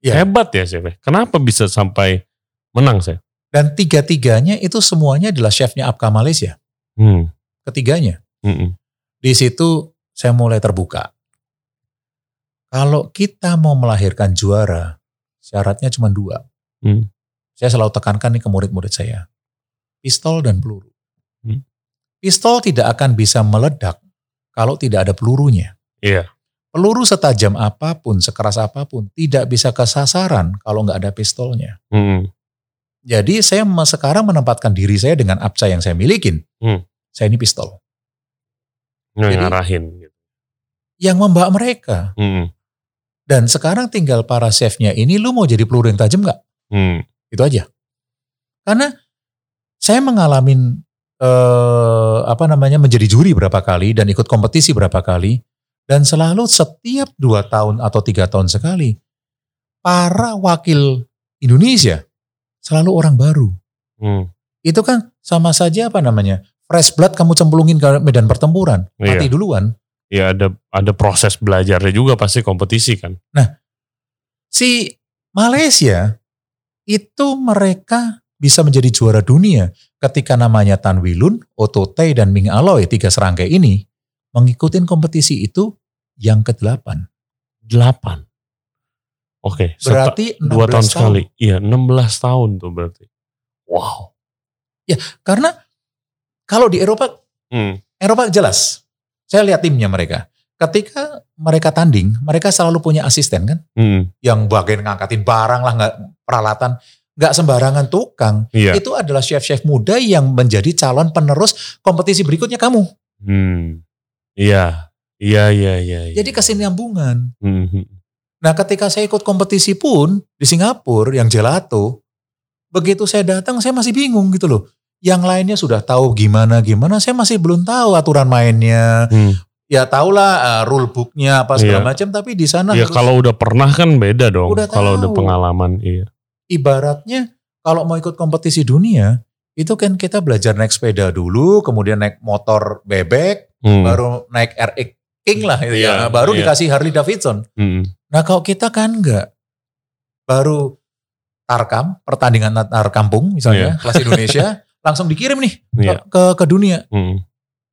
Iya. Hebat ya sih. Kenapa bisa sampai menang saya? Dan tiga-tiganya itu semuanya adalah chefnya Apka Malaysia. Hmm. Ketiganya. mm-mm. Di situ saya mulai terbuka. Kalau kita mau melahirkan juara, syaratnya cuma dua. Hmm. Saya selalu tekankan nih ke murid-murid saya. Pistol dan peluru. Pistol tidak akan bisa meledak kalau tidak ada pelurunya. Iya. Peluru setajam apa pun, sekeras apa pun, tidak bisa kesasaran kalau nggak ada pistolnya. Mm-mm. Jadi saya sekarang menempatkan diri saya dengan apsa yang saya milikin. Hmm. Saya ini pistol. Jadi- ngarahin. Yang membawa mereka. Mm-mm. Dan sekarang tinggal para chefnya ini, lu mau jadi peluru yang tajam nggak? Hmm. Itu aja. Karena saya mengalami eh, apa namanya menjadi juri berapa kali dan ikut kompetisi berapa kali dan selalu setiap dua tahun atau tiga tahun sekali para wakil Indonesia selalu orang baru. Hmm. Itu kan sama saja apa namanya fresh blood kamu cemplungin ke medan pertempuran mati Iya. duluan. Ya ada ada proses belajarnya juga pasti kompetisi kan. Si Malaysia itu mereka bisa menjadi juara dunia ketika namanya Tan Wilun, Otto Tay, dan Ming Aloy, tiga serangkai ini, mengikuti kompetisi itu yang ke-8. Delapan. Oke. seta- Berarti 16 dua tahun tahun. sekali. Iya 16 tahun tuh berarti. Wow. Karena kalau di Eropa, Hmm. Eropa jelas. Saya lihat timnya mereka. Ketika mereka tanding, mereka selalu punya asisten kan, Hmm. yang bagian ngangkatin barang lah, nggak peralatan, nggak sembarangan tukang. Iya. Itu adalah chef-chef muda yang menjadi calon penerus kompetisi berikutnya kamu. Hmm. Iya. Iya, iya, iya. iya. Jadi kesinambungan. Hmm, hmm. Nah ketika saya ikut kompetisi pun di Singapura yang gelato, begitu saya datang saya masih bingung gitu loh. Yang lainnya sudah tahu gimana gimana, saya masih belum tahu aturan mainnya. Hmm. Ya tahulah uh, rule booknya apa segala Iya. macam, tapi di sana Ya harus- kalau udah pernah kan beda dong. Udah Kalau udah tahu. pengalaman, iya. Ibaratnya kalau mau ikut kompetisi dunia itu kan kita belajar naik sepeda dulu, kemudian naik motor bebek, Hmm. baru naik RX King lah itu Iya, ya, baru iya. dikasih Harley Davidson. Hmm. Nah kalau kita kan enggak. Baru tarkam, pertandingan antar kampung misalnya, kelas Indonesia, langsung dikirim nih ke, Iya. ke, ke dunia. Hmm.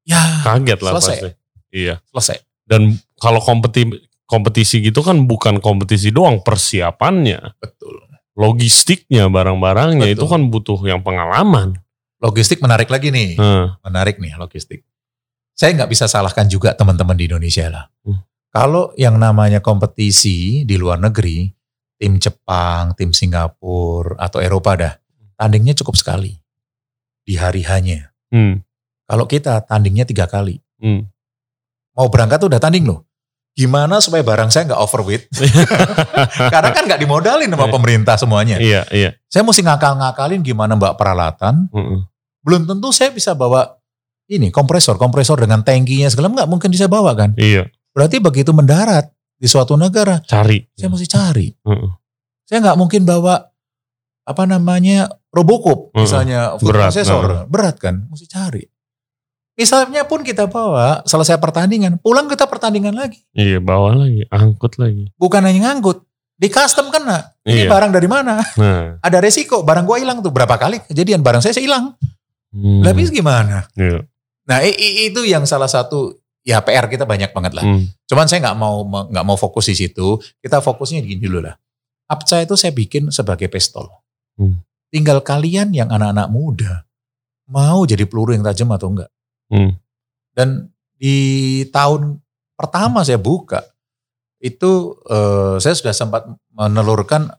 Ya Kaget lah Selesai. pasti. Iya. selesai. Dan kalau kompeti kompetisi gitu kan bukan kompetisi doang, persiapannya, Betul. Logistiknya, barang-barangnya itu kan butuh yang pengalaman. Logistik menarik lagi nih. Nah, Menarik nih logistik. Saya nggak bisa salahkan juga teman-teman di Indonesia lah. Hmm. Kalau yang namanya kompetisi di luar negeri, tim Jepang, tim Singapura, atau Eropa dah, tandingnya cukup sekali. Di hari hanya. hmm, Kalau kita tandingnya tiga kali. hmm. mau berangkat tuh udah tanding loh. Gimana supaya barang saya nggak overweight? Karena kan nggak dimodalin sama Iya. pemerintah semuanya. iya, iya. Saya mesti ngakal-ngakalin gimana mbak peralatan. Mm-mm. Belum tentu saya bisa bawa ini kompresor, kompresor dengan tangkinya segala nggak mungkin bisa bawa kan. Iya, Berarti begitu mendarat di suatu negara, cari. saya mesti cari. Mm-mm. Saya nggak mungkin bawa apa namanya Robocop Mm-mm. misalnya food Berat, processor. berat kan, mesti cari. Misalnya pun kita bawa selesai pertandingan, pulang kita pertandingan lagi. Iya, bawa lagi, angkut lagi. bukan hanya ngangkut di custom kena ini Iya. barang dari mana Nah, ada resiko barang gua hilang tuh berapa kali kejadian barang saya hilang hmm. Habis gimana Iya. nah itu yang salah satu ya PR kita banyak banget lah Hmm. cuman saya nggak mau nggak mau fokus di situ kita fokusnya gini dulu lah Apca itu saya bikin sebagai pistol Hmm. tinggal kalian yang anak-anak muda mau jadi peluru yang tajam atau enggak Hmm. dan di tahun pertama saya buka itu eh, saya sudah sempat menelurkan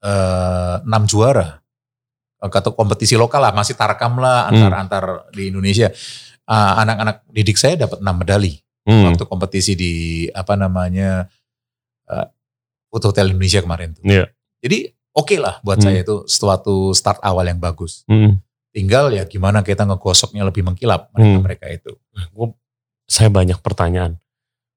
eh, enam juara atau kompetisi lokal lah masih tarkam lah antar antar di Indonesia Ah, anak-anak didik saya dapat enam medali Hmm. waktu kompetisi di apa namanya eh, Food Hotel Indonesia kemarin tuh Iya. jadi oke lah buat Hmm. saya itu suatu start awal yang bagus Hmm. Tinggal ya gimana kita ngegosoknya lebih mengkilap mereka Hmm. mereka itu Gua- saya banyak pertanyaan.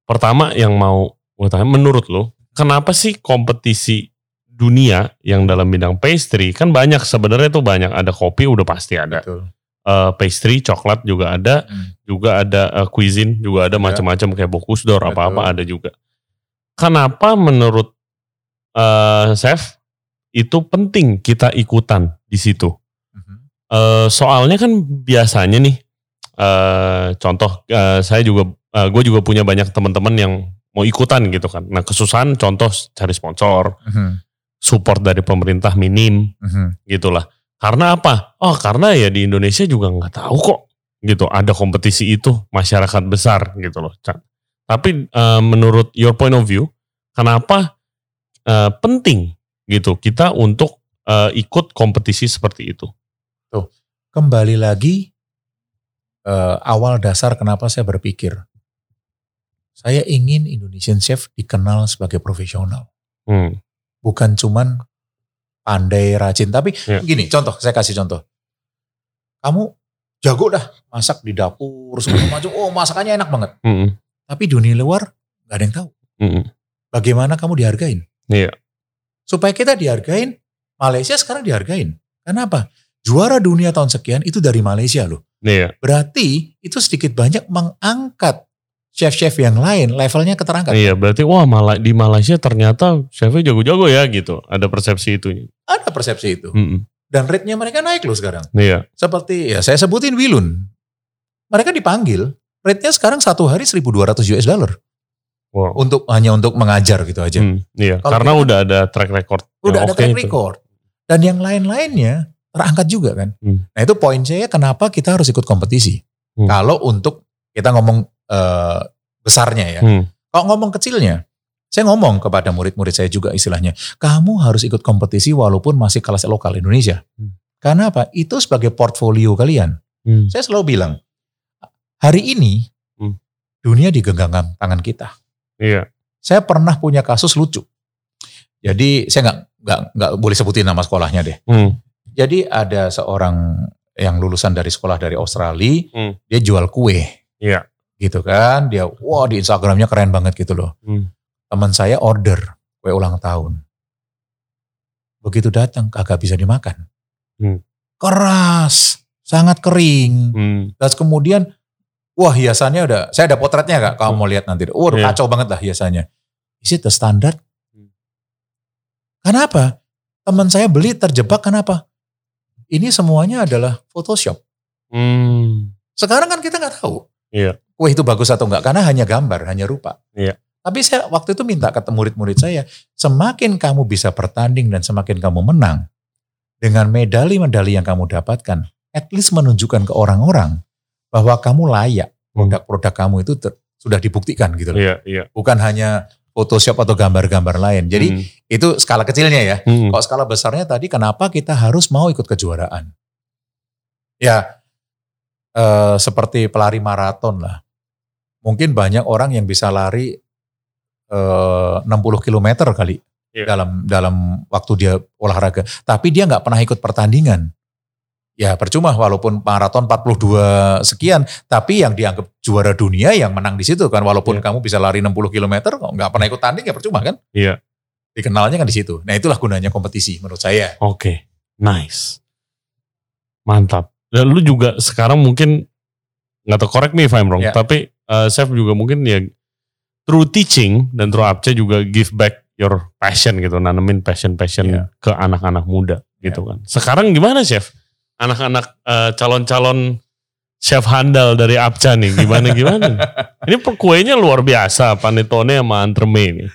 Pertama yang mau gue tanya, menurut lo, kenapa sih kompetisi dunia yang dalam bidang pastry kan banyak sebenarnya tuh banyak ada kopi udah pasti ada Betul. Eh, pastry coklat juga ada Hmm. juga ada eh, cuisine juga ada Ada. macam-macam kayak Bocuse d'Or Betul. apa-apa ada juga kenapa menurut eh chef itu penting kita ikutan di situ Eh, soalnya kan biasanya nih, eh contoh eh, saya juga, gue juga punya banyak teman-teman yang mau ikutan gitu kan. Nah kesusahan contoh cari sponsor, Mhm. support dari pemerintah minim Mhm. gitulah. Karena apa? Oh karena ya di Indonesia juga nggak tahu kok gitu ada kompetisi itu masyarakat besar gitu loh. Tapi eh, menurut your point of view, kenapa eh, penting gitu kita untuk eh, ikut kompetisi seperti itu? Kembali lagi eh, awal dasar kenapa saya berpikir saya ingin Indonesian chef dikenal sebagai profesional, Hmm. bukan cuman pandai rajin. Tapi Ya. gini, contoh saya kasih contoh. Kamu jago dah masak di dapur segala macam. Oh masakannya enak banget. Mm-mm. Tapi dunia luar nggak ada yang tahu. Mm-mm. Bagaimana kamu dihargain? Iya. Supaya kita dihargain, Malaysia sekarang dihargain. Kenapa? Juara dunia tahun sekian itu dari Malaysia loh. Iya. Berarti itu sedikit banyak mengangkat chef-chef yang lain levelnya keterangkat. Iya, berarti wah malah di Malaysia ternyata chefnya jago-jago ya gitu. Ada persepsi itu. Ada persepsi itu. Mm-mm. Dan rate-nya mereka naik loh sekarang. Iya. Seperti ya saya sebutin Wilun. Mereka dipanggil, rate-nya sekarang satu hari 1200 US dollar. Wow. Untuk hanya untuk mengajar gitu aja. Hmm, iya, Kalau karena kita- udah ada track record. Udah ada oke track itu. record. Dan yang lain-lainnya terangkat juga kan. Hmm. Nah itu poin saya kenapa kita harus ikut kompetisi. Hmm. Kalau untuk kita ngomong eh, besarnya ya. Hmm. Kalau ngomong kecilnya, saya ngomong kepada murid-murid saya juga istilahnya, kamu harus ikut kompetisi walaupun masih kelas lokal Indonesia. Hmm. Karena apa? Itu sebagai portfolio kalian. Hmm. Saya selalu bilang, hari ini Hmm. dunia digenggam tangan kita. Iya. Saya pernah punya kasus lucu. Jadi saya nggak nggak nggak boleh sebutin nama sekolahnya deh. Hmm. Jadi ada seorang yang lulusan dari sekolah dari Australia, Hmm. dia jual kue. Iya. Gitu kan, dia wah di Instagramnya keren banget gitu loh. Hmm. Teman saya order kue ulang tahun. Begitu datang kagak bisa dimakan. Hmm. Keras, sangat kering. Hmm. Terus kemudian, wah hiasannya udah, saya ada potretnya kak, kamu mau lihat nanti. Wah Iya. kacau banget lah hiasannya. Is it the standard? Hmm. Kenapa? Teman saya beli terjebak kenapa? Ini semuanya adalah Photoshop. Hmm. Sekarang kan kita nggak tahu. Iya. Kue itu bagus atau enggak, karena hanya gambar, hanya rupa. Iya. Tapi saya waktu itu minta ke murid-murid saya, semakin kamu bisa bertanding dan semakin kamu menang, dengan medali-medali yang kamu dapatkan, at least menunjukkan ke orang-orang bahwa kamu layak. Hmm. Produk-produk kamu itu ter- sudah dibuktikan gitu loh. Iya, iya. Bukan hanya Photoshop atau gambar-gambar lain. Jadi Hmm. itu skala kecilnya ya. Hmm. Kalau skala besarnya tadi kenapa kita harus mau ikut kejuaraan? Ya eh, seperti pelari maraton lah. Mungkin banyak orang yang bisa lari eh, 60 km kali Iya. dalam dalam waktu dia olahraga. Tapi dia nggak pernah ikut pertandingan. Ya percuma walaupun maraton 42 sekian, tapi yang dianggap juara dunia yang menang di situ kan. Walaupun Iya. kamu bisa lari 60 km, kok nggak pernah ikut tanding ya percuma kan? Iya. Dikenalnya kan di situ. Nah itulah gunanya kompetisi menurut saya. Oke, nice. Mantap. Dan lu juga sekarang mungkin nggak tahu correct me if I'm wrong, Ya. tapi uh, Chef juga mungkin ya through teaching dan through Apce juga give back your passion gitu, nanemin passion-passion Ya. ke anak-anak muda gitu kan. Sekarang gimana Chef? Anak-anak uh, calon-calon chef handal dari Apca nih, gimana gimana? ini kuenya luar biasa, panetone sama entreme ini.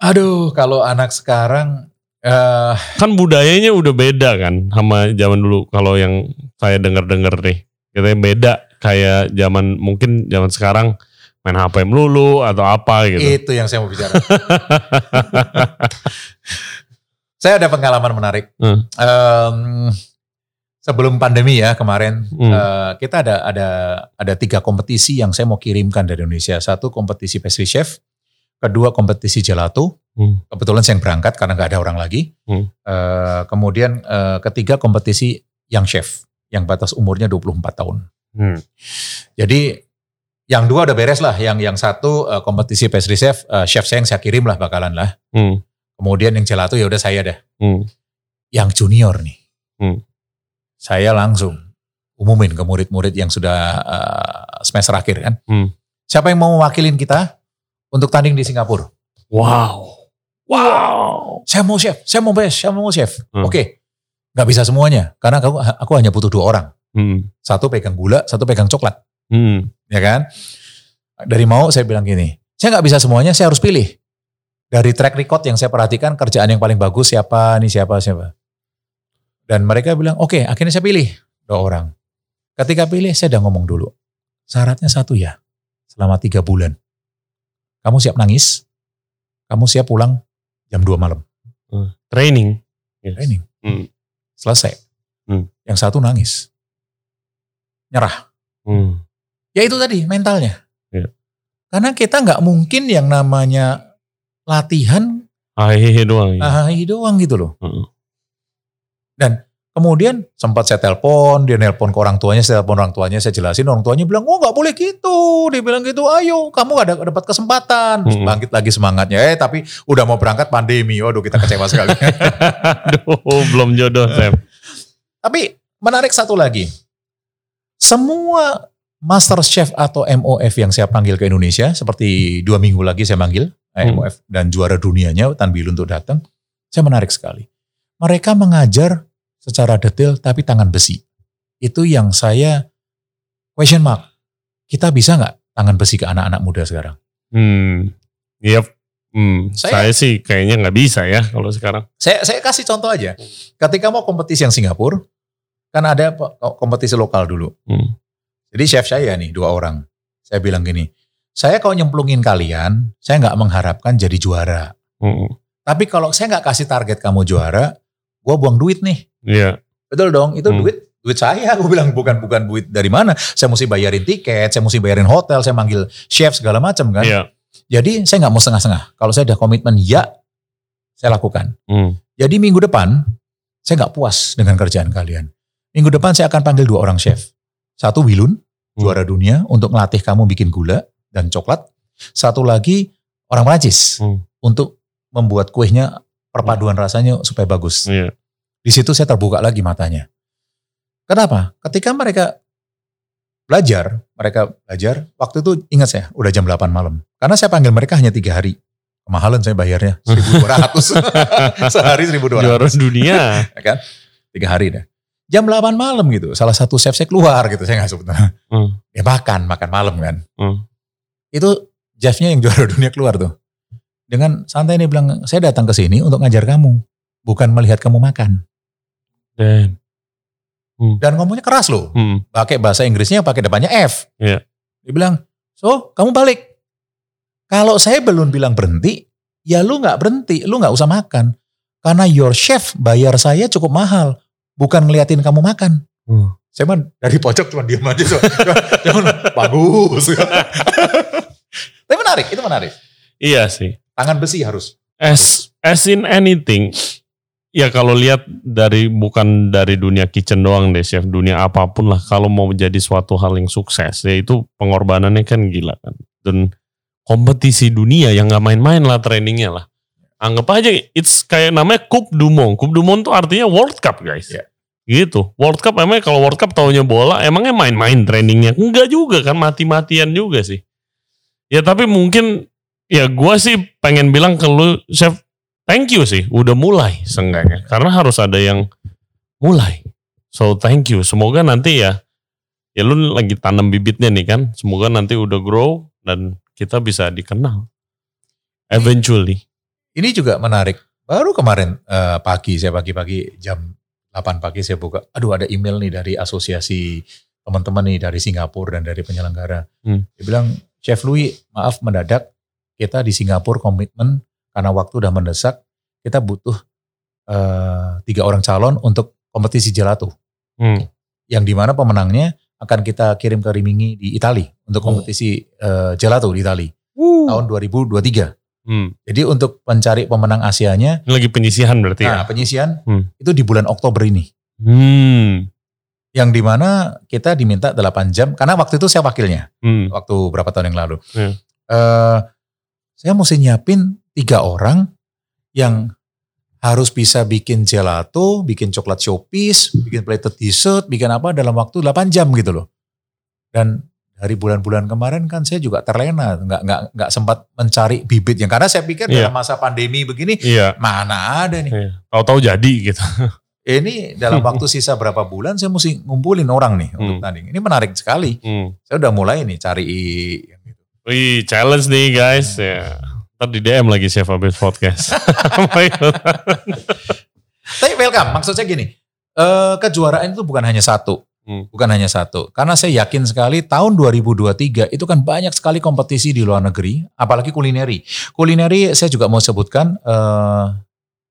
Aduh, kalau anak sekarang eh kan budayanya udah beda kan sama zaman dulu kalau yang saya dengar-dengar nih katanya beda kayak zaman mungkin zaman sekarang main HP melulu atau apa gitu. itu yang saya mau bicara. saya ada pengalaman menarik. Hmm. Em, sebelum pandemi ya kemarin Hmm. eh, kita ada ada ada tiga kompetisi yang saya mau kirimkan dari Indonesia. Satu kompetisi pastry chef, kedua kompetisi gelato. Hmm. Kebetulan saya yang berangkat karena nggak ada orang lagi. Hmm. Eh, kemudian eh, ketiga kompetisi yang chef yang batas umurnya 24 tahun. Hmm. Jadi yang dua udah beres lah. Yang yang satu eh, kompetisi pastry chef, eh, chef saya yang saya kirim lah bakalan lah. Hmm. Kemudian yang gelato ya udah saya dah. Hmm. Yang junior nih, Hmm. Saya langsung umumin ke murid-murid yang sudah eh, semester akhir kan. Hmm. Siapa yang mau mewakilin kita untuk tanding di Singapura? Wow. Wow. Saya mau chef, saya mau best, saya mau chef. Hmm. Oke, nggak bisa semuanya karena aku aku hanya butuh dua orang. Hmm. Satu pegang gula, satu pegang coklat. Hmm. ya kan? Dari mau saya bilang gini, saya nggak bisa semuanya, saya harus pilih. Dari track record yang saya perhatikan kerjaan yang paling bagus siapa nih siapa siapa. Dan mereka bilang oke, akhirnya saya pilih dua orang. Ketika pilih saya udah ngomong dulu, syaratnya satu ya, selama tiga bulan. Kamu siap nangis, kamu siap pulang jam 2 malam Training. Yes. training. Hmm. Selesai. Hmm. Yang satu nangis, nyerah. Hmm. Ya itu tadi mentalnya. Iya. Karena kita nggak mungkin yang namanya latihan Hehehe doang. Ya. ah doang gitu loh. Heeh. Dan kemudian sempat saya telepon, dia nelpon ke orang tuanya, saya telepon orang tuanya, saya jelasin, orang tuanya bilang, oh nggak boleh gitu. Dia bilang gitu, ayo kamu ada dapat kesempatan. Terus. Bangkit lagi semangatnya, eh tapi udah mau berangkat pandemi, waduh kita kecewa sekali. Aduh, belum jodoh, Chef. tapi menarik satu lagi, semua Master Chef atau MOF yang saya panggil ke Indonesia, seperti dua minggu lagi saya panggil eh, Hmm. MOF dan juara dunianya Tan Bilu untuk datang, saya menarik sekali. Mereka mengajar secara detail tapi tangan besi. Itu yang saya question mark. Kita bisa nggak tangan besi ke anak-anak muda sekarang? Hmm. Yep. Hmm, saya, Saya- sih kayaknya nggak bisa ya kalau sekarang. Saya saya kasih contoh aja. Ketika mau kompetisi yang Singapura, kan ada pe- kompetisi lokal dulu. Hmm. Jadi chef saya nih dua orang. Saya bilang gini, saya kalau nyemplungin kalian, saya nggak mengharapkan jadi juara. Hmm. Tapi kalau saya nggak kasih target kamu juara, gue buang duit nih. Iya. Betul dong, itu Hmm. duit duit saya. Gue bilang bukan bukan duit dari mana. Saya mesti bayarin tiket, saya mesti bayarin hotel, saya manggil chef segala macam kan. Iya. Jadi saya nggak mau setengah-setengah. Kalau saya udah komitmen ya, saya lakukan. Hmm. Jadi minggu depan saya nggak puas dengan kerjaan kalian. Minggu depan saya akan panggil dua orang chef. Satu Wilun, Hmm. juara dunia untuk ngelatih kamu bikin gula dan coklat. Satu lagi orang Prancis Hmm. untuk membuat kuehnya perpaduan rasanya supaya bagus. Iya. Di situ saya terbuka lagi matanya. Kenapa? Ketika mereka belajar, mereka belajar, waktu itu ingat saya, udah jam 8 malam. Karena saya panggil mereka hanya tiga hari. Kemahalan saya bayarnya 1200. Sehari 1200 Juara dunia. ya kan? Tiga hari dah. Jam 8 malam gitu, salah satu chef saya keluar gitu, saya nggak sebut. Hmm. Ya makan, makan malam kan. Hmm. Itu chefnya yang juara dunia keluar tuh. Dengan santai nih bilang, saya datang ke sini untuk ngajar kamu, bukan melihat kamu makan. Dan. Dan ngomongnya keras loh, Hmm. pakai bahasa Inggrisnya pakai depannya F. Iya. Dia bilang, so kamu balik. Kalau saya belum bilang berhenti, ya lu nggak berhenti, lu nggak usah makan. Karena your chef bayar saya cukup mahal, bukan ngeliatin kamu makan. Hmm. Saya mah dari pojok cuma diam aja. Cuma, cuma, bagus. Tapi menarik, itu menarik. Iya sih. Tangan besi harus. As as in anything, ya kalau lihat dari bukan dari dunia kitchen doang deh, chef dunia apa pun lah. Kalau mau jadi suatu hal yang sukses, ya itu pengorbanannya kan gila kan. Dan kompetisi dunia yang nggak main-main lah trainingnya lah. Anggap aja it's kayak namanya Coupe du Monde. Coupe du Monde tuh artinya World Cup guys. Iya. Gitu. World Cup emangnya kalau World Cup taunya bola, emangnya main-main trainingnya? Enggak juga kan, mati-matian juga sih. Ya tapi mungkin ya gua sih pengen bilang ke lu chef thank you sih udah mulai seenggaknya karena harus ada yang mulai so thank you semoga nanti ya ya lu lagi tanam bibitnya nih kan semoga nanti udah grow dan kita bisa dikenal eventually Ini juga menarik. Baru kemarin eh, pagi, saya pagi-pagi jam 8 pagi saya buka. Aduh ada email nih dari asosiasi teman-teman nih dari Singapura dan dari penyelenggara. Hmm. Dia bilang, Chef Louis maaf mendadak kita di Singapura komitmen karena waktu udah mendesak. Kita butuh eh, tiga orang calon untuk kompetisi gelato. Hmm. Yang di mana pemenangnya akan kita kirim ke Rimini di Itali untuk Oh. kompetisi eh, gelato di Itali tahun 2023. Hmm. Jadi untuk mencari pemenang Asianya, Ini lagi penyisihan berarti nah ya penyisian Hmm. itu di bulan Oktober ini. hmm. Yang di mana kita diminta 8 jam, karena waktu itu saya wakilnya, Hmm. waktu berapa tahun yang lalu. Hmm. Eh, saya mesti nyiapin tiga orang yang harus bisa bikin gelato, bikin coklat showpiece, bikin plated dessert, bikin apa dalam waktu 8 jam gitu loh. Dan dari bulan-bulan kemarin kan saya juga terlena, nggak nggak nggak sempat mencari bibit yang karena saya pikir Iya. dalam masa pandemi begini iya mana ada nih. iya. tahu-tahu jadi gitu Ini dalam waktu sisa berapa bulan saya mesti ngumpulin orang nih untuk Hmm. tanding. Ini menarik sekali. hmm. Saya udah mulai nih cari yang gitu. Wih, challenge nih guys ya Ntar di DM lagi Chef Abis Podcast. Tapi welcome, maksud saya gini. eh, kejuaraan itu bukan hanya satu. Hmm. Bukan hanya satu. Karena saya yakin sekali tahun 2023 itu kan banyak sekali kompetisi di luar negeri. Apalagi kulineri. Kulineri saya juga mau sebutkan. eh,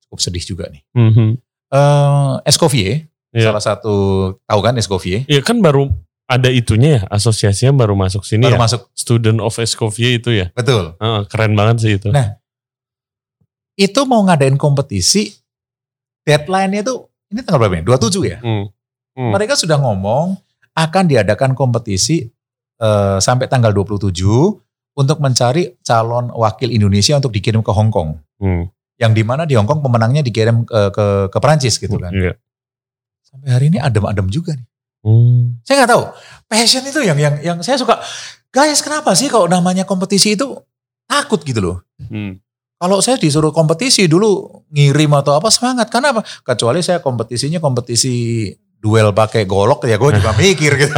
cukup sedih juga nih. Mhm. Eh, Escoffier. Iya. Salah satu, tahu kan Escoffier? Ya kan baru ada itunya ya, asosiasinya baru masuk sini Baru ya. masuk. Student of Escoffier itu ya. Betul. Heeh, keren banget sih itu. Nah, Itu mau ngadain kompetisi. Deadline-nya itu, ini tanggal berapa ya? 27 ya? Hmm. Hmm. Mereka sudah ngomong akan diadakan kompetisi eh, sampai tanggal 27 untuk mencari calon wakil Indonesia untuk dikirim ke Hong Kong. Hmm. Yang di mana di Hong Kong pemenangnya dikirim ke, ke, ke Perancis gitu kan. Iya. Sampai hari ini adem-adem juga nih. Hmm. Saya nggak tahu. Passion itu yang yang yang saya suka. Guys, kenapa sih kalau namanya kompetisi itu takut gitu loh. Hmm. Kalau saya disuruh kompetisi dulu ngirim atau apa semangat. Karena apa? Kecuali saya kompetisinya kompetisi duel pakai golok ya gue juga mikir gitu.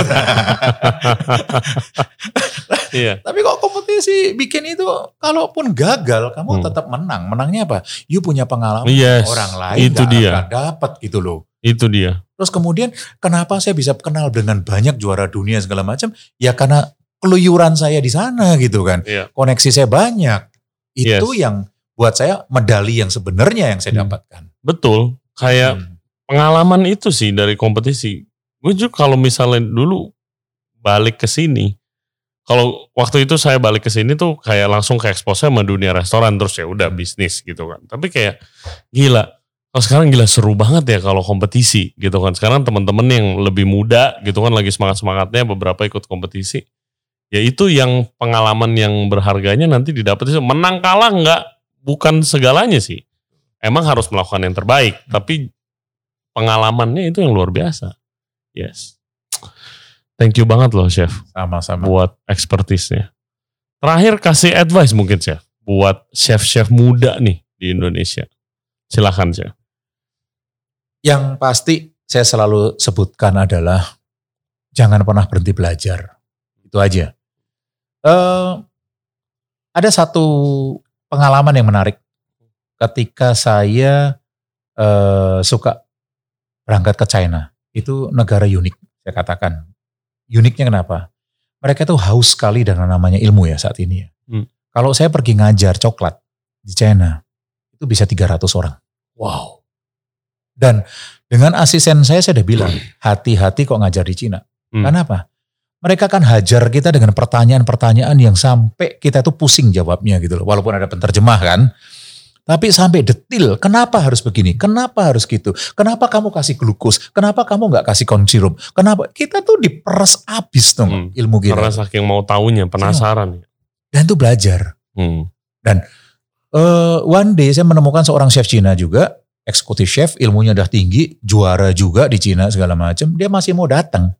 Iya. Tapi kok kompetisi bikin itu kalaupun gagal kamu Hmm. tetap menang. Menangnya apa? You punya pengalaman Yes, orang lain itu nggak dia. dapat gitu loh. Itu dia. Terus kemudian kenapa saya bisa kenal dengan banyak juara dunia segala macam? Ya karena keluyuran saya di sana gitu kan. Iya. Koneksi saya banyak. Itu Yes. yang buat saya medali yang sebenarnya yang saya Hmm. dapatkan. Betul. Kayak Hmm. pengalaman itu sih dari kompetisi. Gue juga kalau misalnya dulu balik ke sini, kalau waktu itu saya balik ke sini tuh kayak langsung ke expose sama dunia restoran terus ya udah bisnis gitu kan. Tapi kayak gila. Kalau sekarang gila seru banget ya kalau kompetisi gitu kan. Sekarang teman-teman yang lebih muda gitu kan lagi semangat-semangatnya beberapa ikut kompetisi. Ya itu yang pengalaman yang berharganya nanti didapat itu menang kalah nggak bukan segalanya sih. Emang harus melakukan yang terbaik, tapi pengalamannya itu yang luar biasa. Yes. Thank you banget loh Chef Sama-sama. buat expertise-nya. Terakhir kasih advice mungkin Chef buat chef-chef muda nih di Indonesia. Silakan Chef. Yang pasti saya selalu sebutkan adalah jangan pernah berhenti belajar. Itu aja. Eh, ada satu pengalaman yang menarik ketika saya eh, suka berangkat ke China. Itu negara unik, saya katakan. Uniknya kenapa? Mereka tuh haus sekali dengan namanya ilmu ya saat ini ya. Hmm. Kalau saya pergi ngajar coklat di China, itu bisa 300 orang. Wow. Dan dengan asisten saya, saya udah bilang, hati-hati kok ngajar di Cina. Hmm. Kenapa? Mereka kan hajar kita dengan pertanyaan-pertanyaan yang sampai kita tuh pusing jawabnya gitu loh. Walaupun ada penterjemah kan. Tapi sampai detil, kenapa harus begini? Kenapa harus gitu? Kenapa kamu kasih glukos? Kenapa kamu nggak kasih corn syrup? Kenapa? Kita tuh diperes abis tuh Hmm. ilmu kita. Karena saking mau tahunya, penasaran. Dan tuh belajar. Hmm. Eh, one day saya menemukan seorang chef Cina juga, eksekutif chef, ilmunya udah tinggi, juara juga di Cina segala macam. Dia masih mau datang,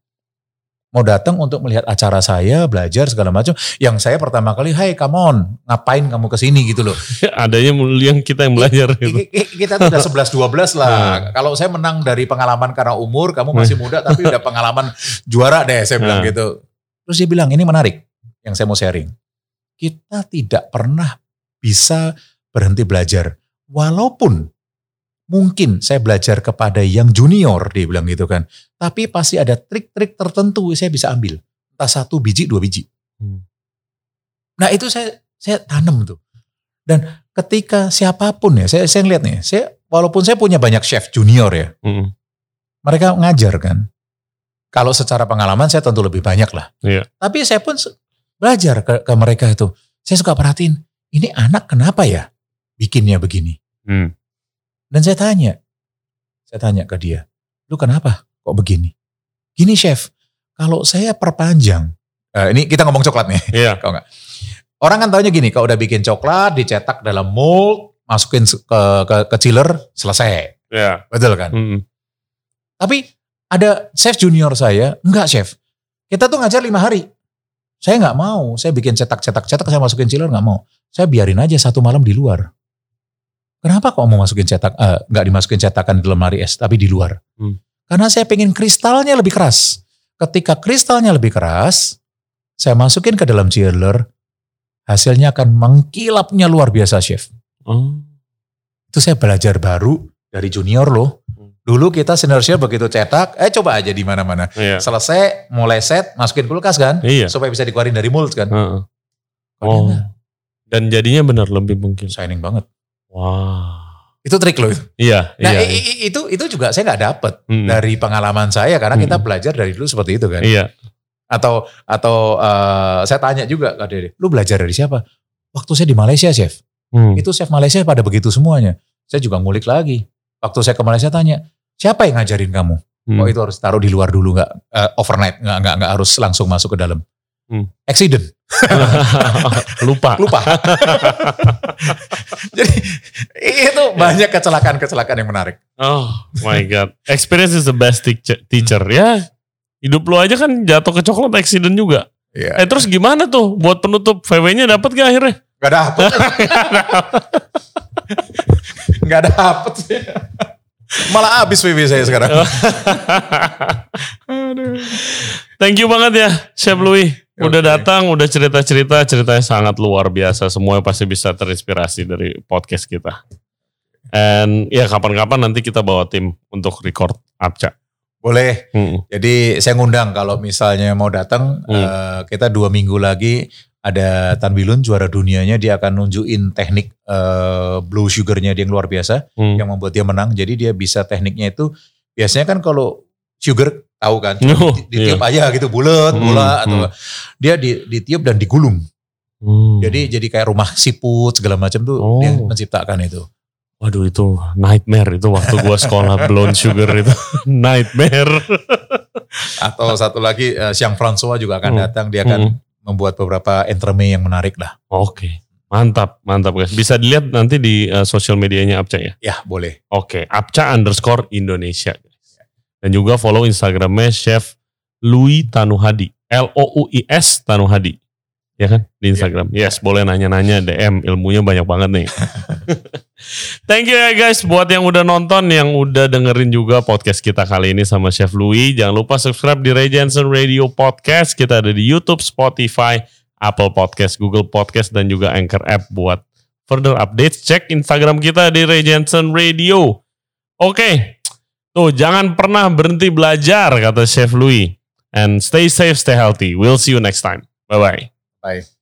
mau datang untuk melihat acara saya, belajar segala macam. Yang saya pertama kali, Hai, come on, ngapain kamu ke sini gitu loh. Adanya yang kita yang belajar gitu. Kita tuh udah 11-12 lah. Kalau saya menang dari pengalaman karena umur, kamu masih muda tapi udah pengalaman juara deh, saya bilang Nah. gitu. Terus dia bilang, ini menarik yang saya mau sharing. Kita tidak pernah bisa berhenti belajar. Walaupun mungkin saya belajar kepada yang junior, dia bilang gitu kan. Tapi pasti ada trik-trik tertentu saya bisa ambil. Entah satu biji, dua biji. Hmm. Nah itu saya saya tanam tuh. Dan ketika siapa pun ya, saya saya lihat nih, saya walaupun saya punya banyak chef junior ya, Hmm. mereka ngajar kan. Kalau secara pengalaman saya tentu lebih banyak lah. Iya. Tapi saya pun belajar ke, ke mereka itu. Saya suka perhatiin, ini anak kenapa ya bikinnya begini? Hmm. Dan saya tanya, saya tanya ke dia, lu kenapa kok begini? Gini chef, kalau saya perpanjang, eh, ini kita ngomong coklat nih. Iya. Kau nggak? Orang kan taunya gini, kalau udah bikin coklat, dicetak dalam mold, masukin ke, ke, ke chiller, selesai. Iya. Betul kan? Hmm. Tapi ada chef junior saya, enggak chef. Kita tuh ngajar lima hari. Saya nggak mau, saya bikin cetak-cetak-cetak, saya masukin chiller nggak mau. Saya biarin aja satu malam di luar. Kenapa kok mau masukin cetak, eh, nggak dimasukin cetakan di lemari es, tapi di luar? Hmm. Karena saya pengen kristalnya lebih keras. Ketika kristalnya lebih keras, saya masukin ke dalam chiller, hasilnya akan mengkilapnya luar biasa chef. Oh. Itu saya belajar baru dari junior loh. Hmm. Dulu kita senior chef begitu cetak, eh coba aja di mana-mana. Iya. Selesai, mulai set, masukin kulkas kan, Iya. supaya bisa dikeluarin dari mold kan. Heeh. Kalau Oh. Dan jadinya benar lebih mungkin. shining banget. Wah. Itu trik loh. itu. Iya. Nah iya. i- i- itu itu juga saya nggak dapet Hmm. dari pengalaman saya karena kita Hmm. belajar dari dulu seperti itu kan. Iya. Atau atau eh, saya tanya juga ke dia, lu belajar dari siapa? Waktu saya di Malaysia chef, Hmm. itu chef Malaysia pada begitu semuanya. Saya juga ngulik lagi. Waktu saya ke Malaysia tanya, siapa yang ngajarin kamu? Hmm. Oh itu harus taruh di luar dulu nggak eh, overnight nggak nggak nggak harus langsung masuk ke dalam. Hmm. Accident, Lupa. lupa. Jadi itu banyak kecelakaan-kecelakaan yang menarik. Oh my god. Experience is the best teacher, ya. Hidup lu aja kan jatuh ke coklat accident juga. Iya. Eh terus gimana tuh buat penutup VW-nya dapat gak akhirnya? Gak dapet. Gak dapet sih. Malah habis PV saya sekarang. Thank you banget ya Chef Louis Udah datang, udah cerita-cerita, ceritanya sangat luar biasa. Semua pasti bisa terinspirasi dari podcast kita. And ya kapan-kapan nanti kita bawa tim untuk record Apca. Boleh. Mm. Jadi saya ngundang kalau misalnya mau datang, Hmm. eh, kita dua minggu lagi ada Tan Bilun juara dunianya, dia akan nunjukin teknik eh, blue sugarnya dia yang luar biasa, Mm. yang membuat dia menang. Jadi dia bisa tekniknya itu, biasanya kan kalau sugar tahu kan, Oh, di- ditiup aja gitu bulat, Hmm, bola atau hmm. dia di, ditiup dan digulung. Hmm. Jadi jadi kayak rumah siput segala macam tuh Oh. dia menciptakan itu. Waduh itu nightmare itu waktu gua sekolah blown sugar itu nightmare. Atau satu lagi eh, Siang François juga akan Hmm. datang, dia akan Hmm. membuat beberapa entremet yang menarik lah. Oke, mantap, mantap guys. Bisa dilihat nanti di uh, sosial medianya Apca ya. Ya boleh. Oke, Apca underscore Indonesia. Dan juga follow Instagramnya Chef Louis Tanuhadi. L-O-U-I-S Tanuhadi. Ya kan? Di Instagram. Yes, boleh nanya-nanya DM. Ilmunya banyak banget nih. Thank you ya guys buat yang udah nonton, yang udah dengerin juga podcast kita kali ini sama Chef Louis. Jangan lupa subscribe di Ray Jensen Radio Podcast. Kita ada di YouTube, Spotify, Apple Podcast, Google Podcast, dan juga Anchor App buat further updates. Cek Instagram kita di Ray Jensen Radio. Oke, tuh jangan pernah berhenti belajar kata Chef Louis. And stay safe, stay healthy. We'll see you next time. Bye-bye. Bye.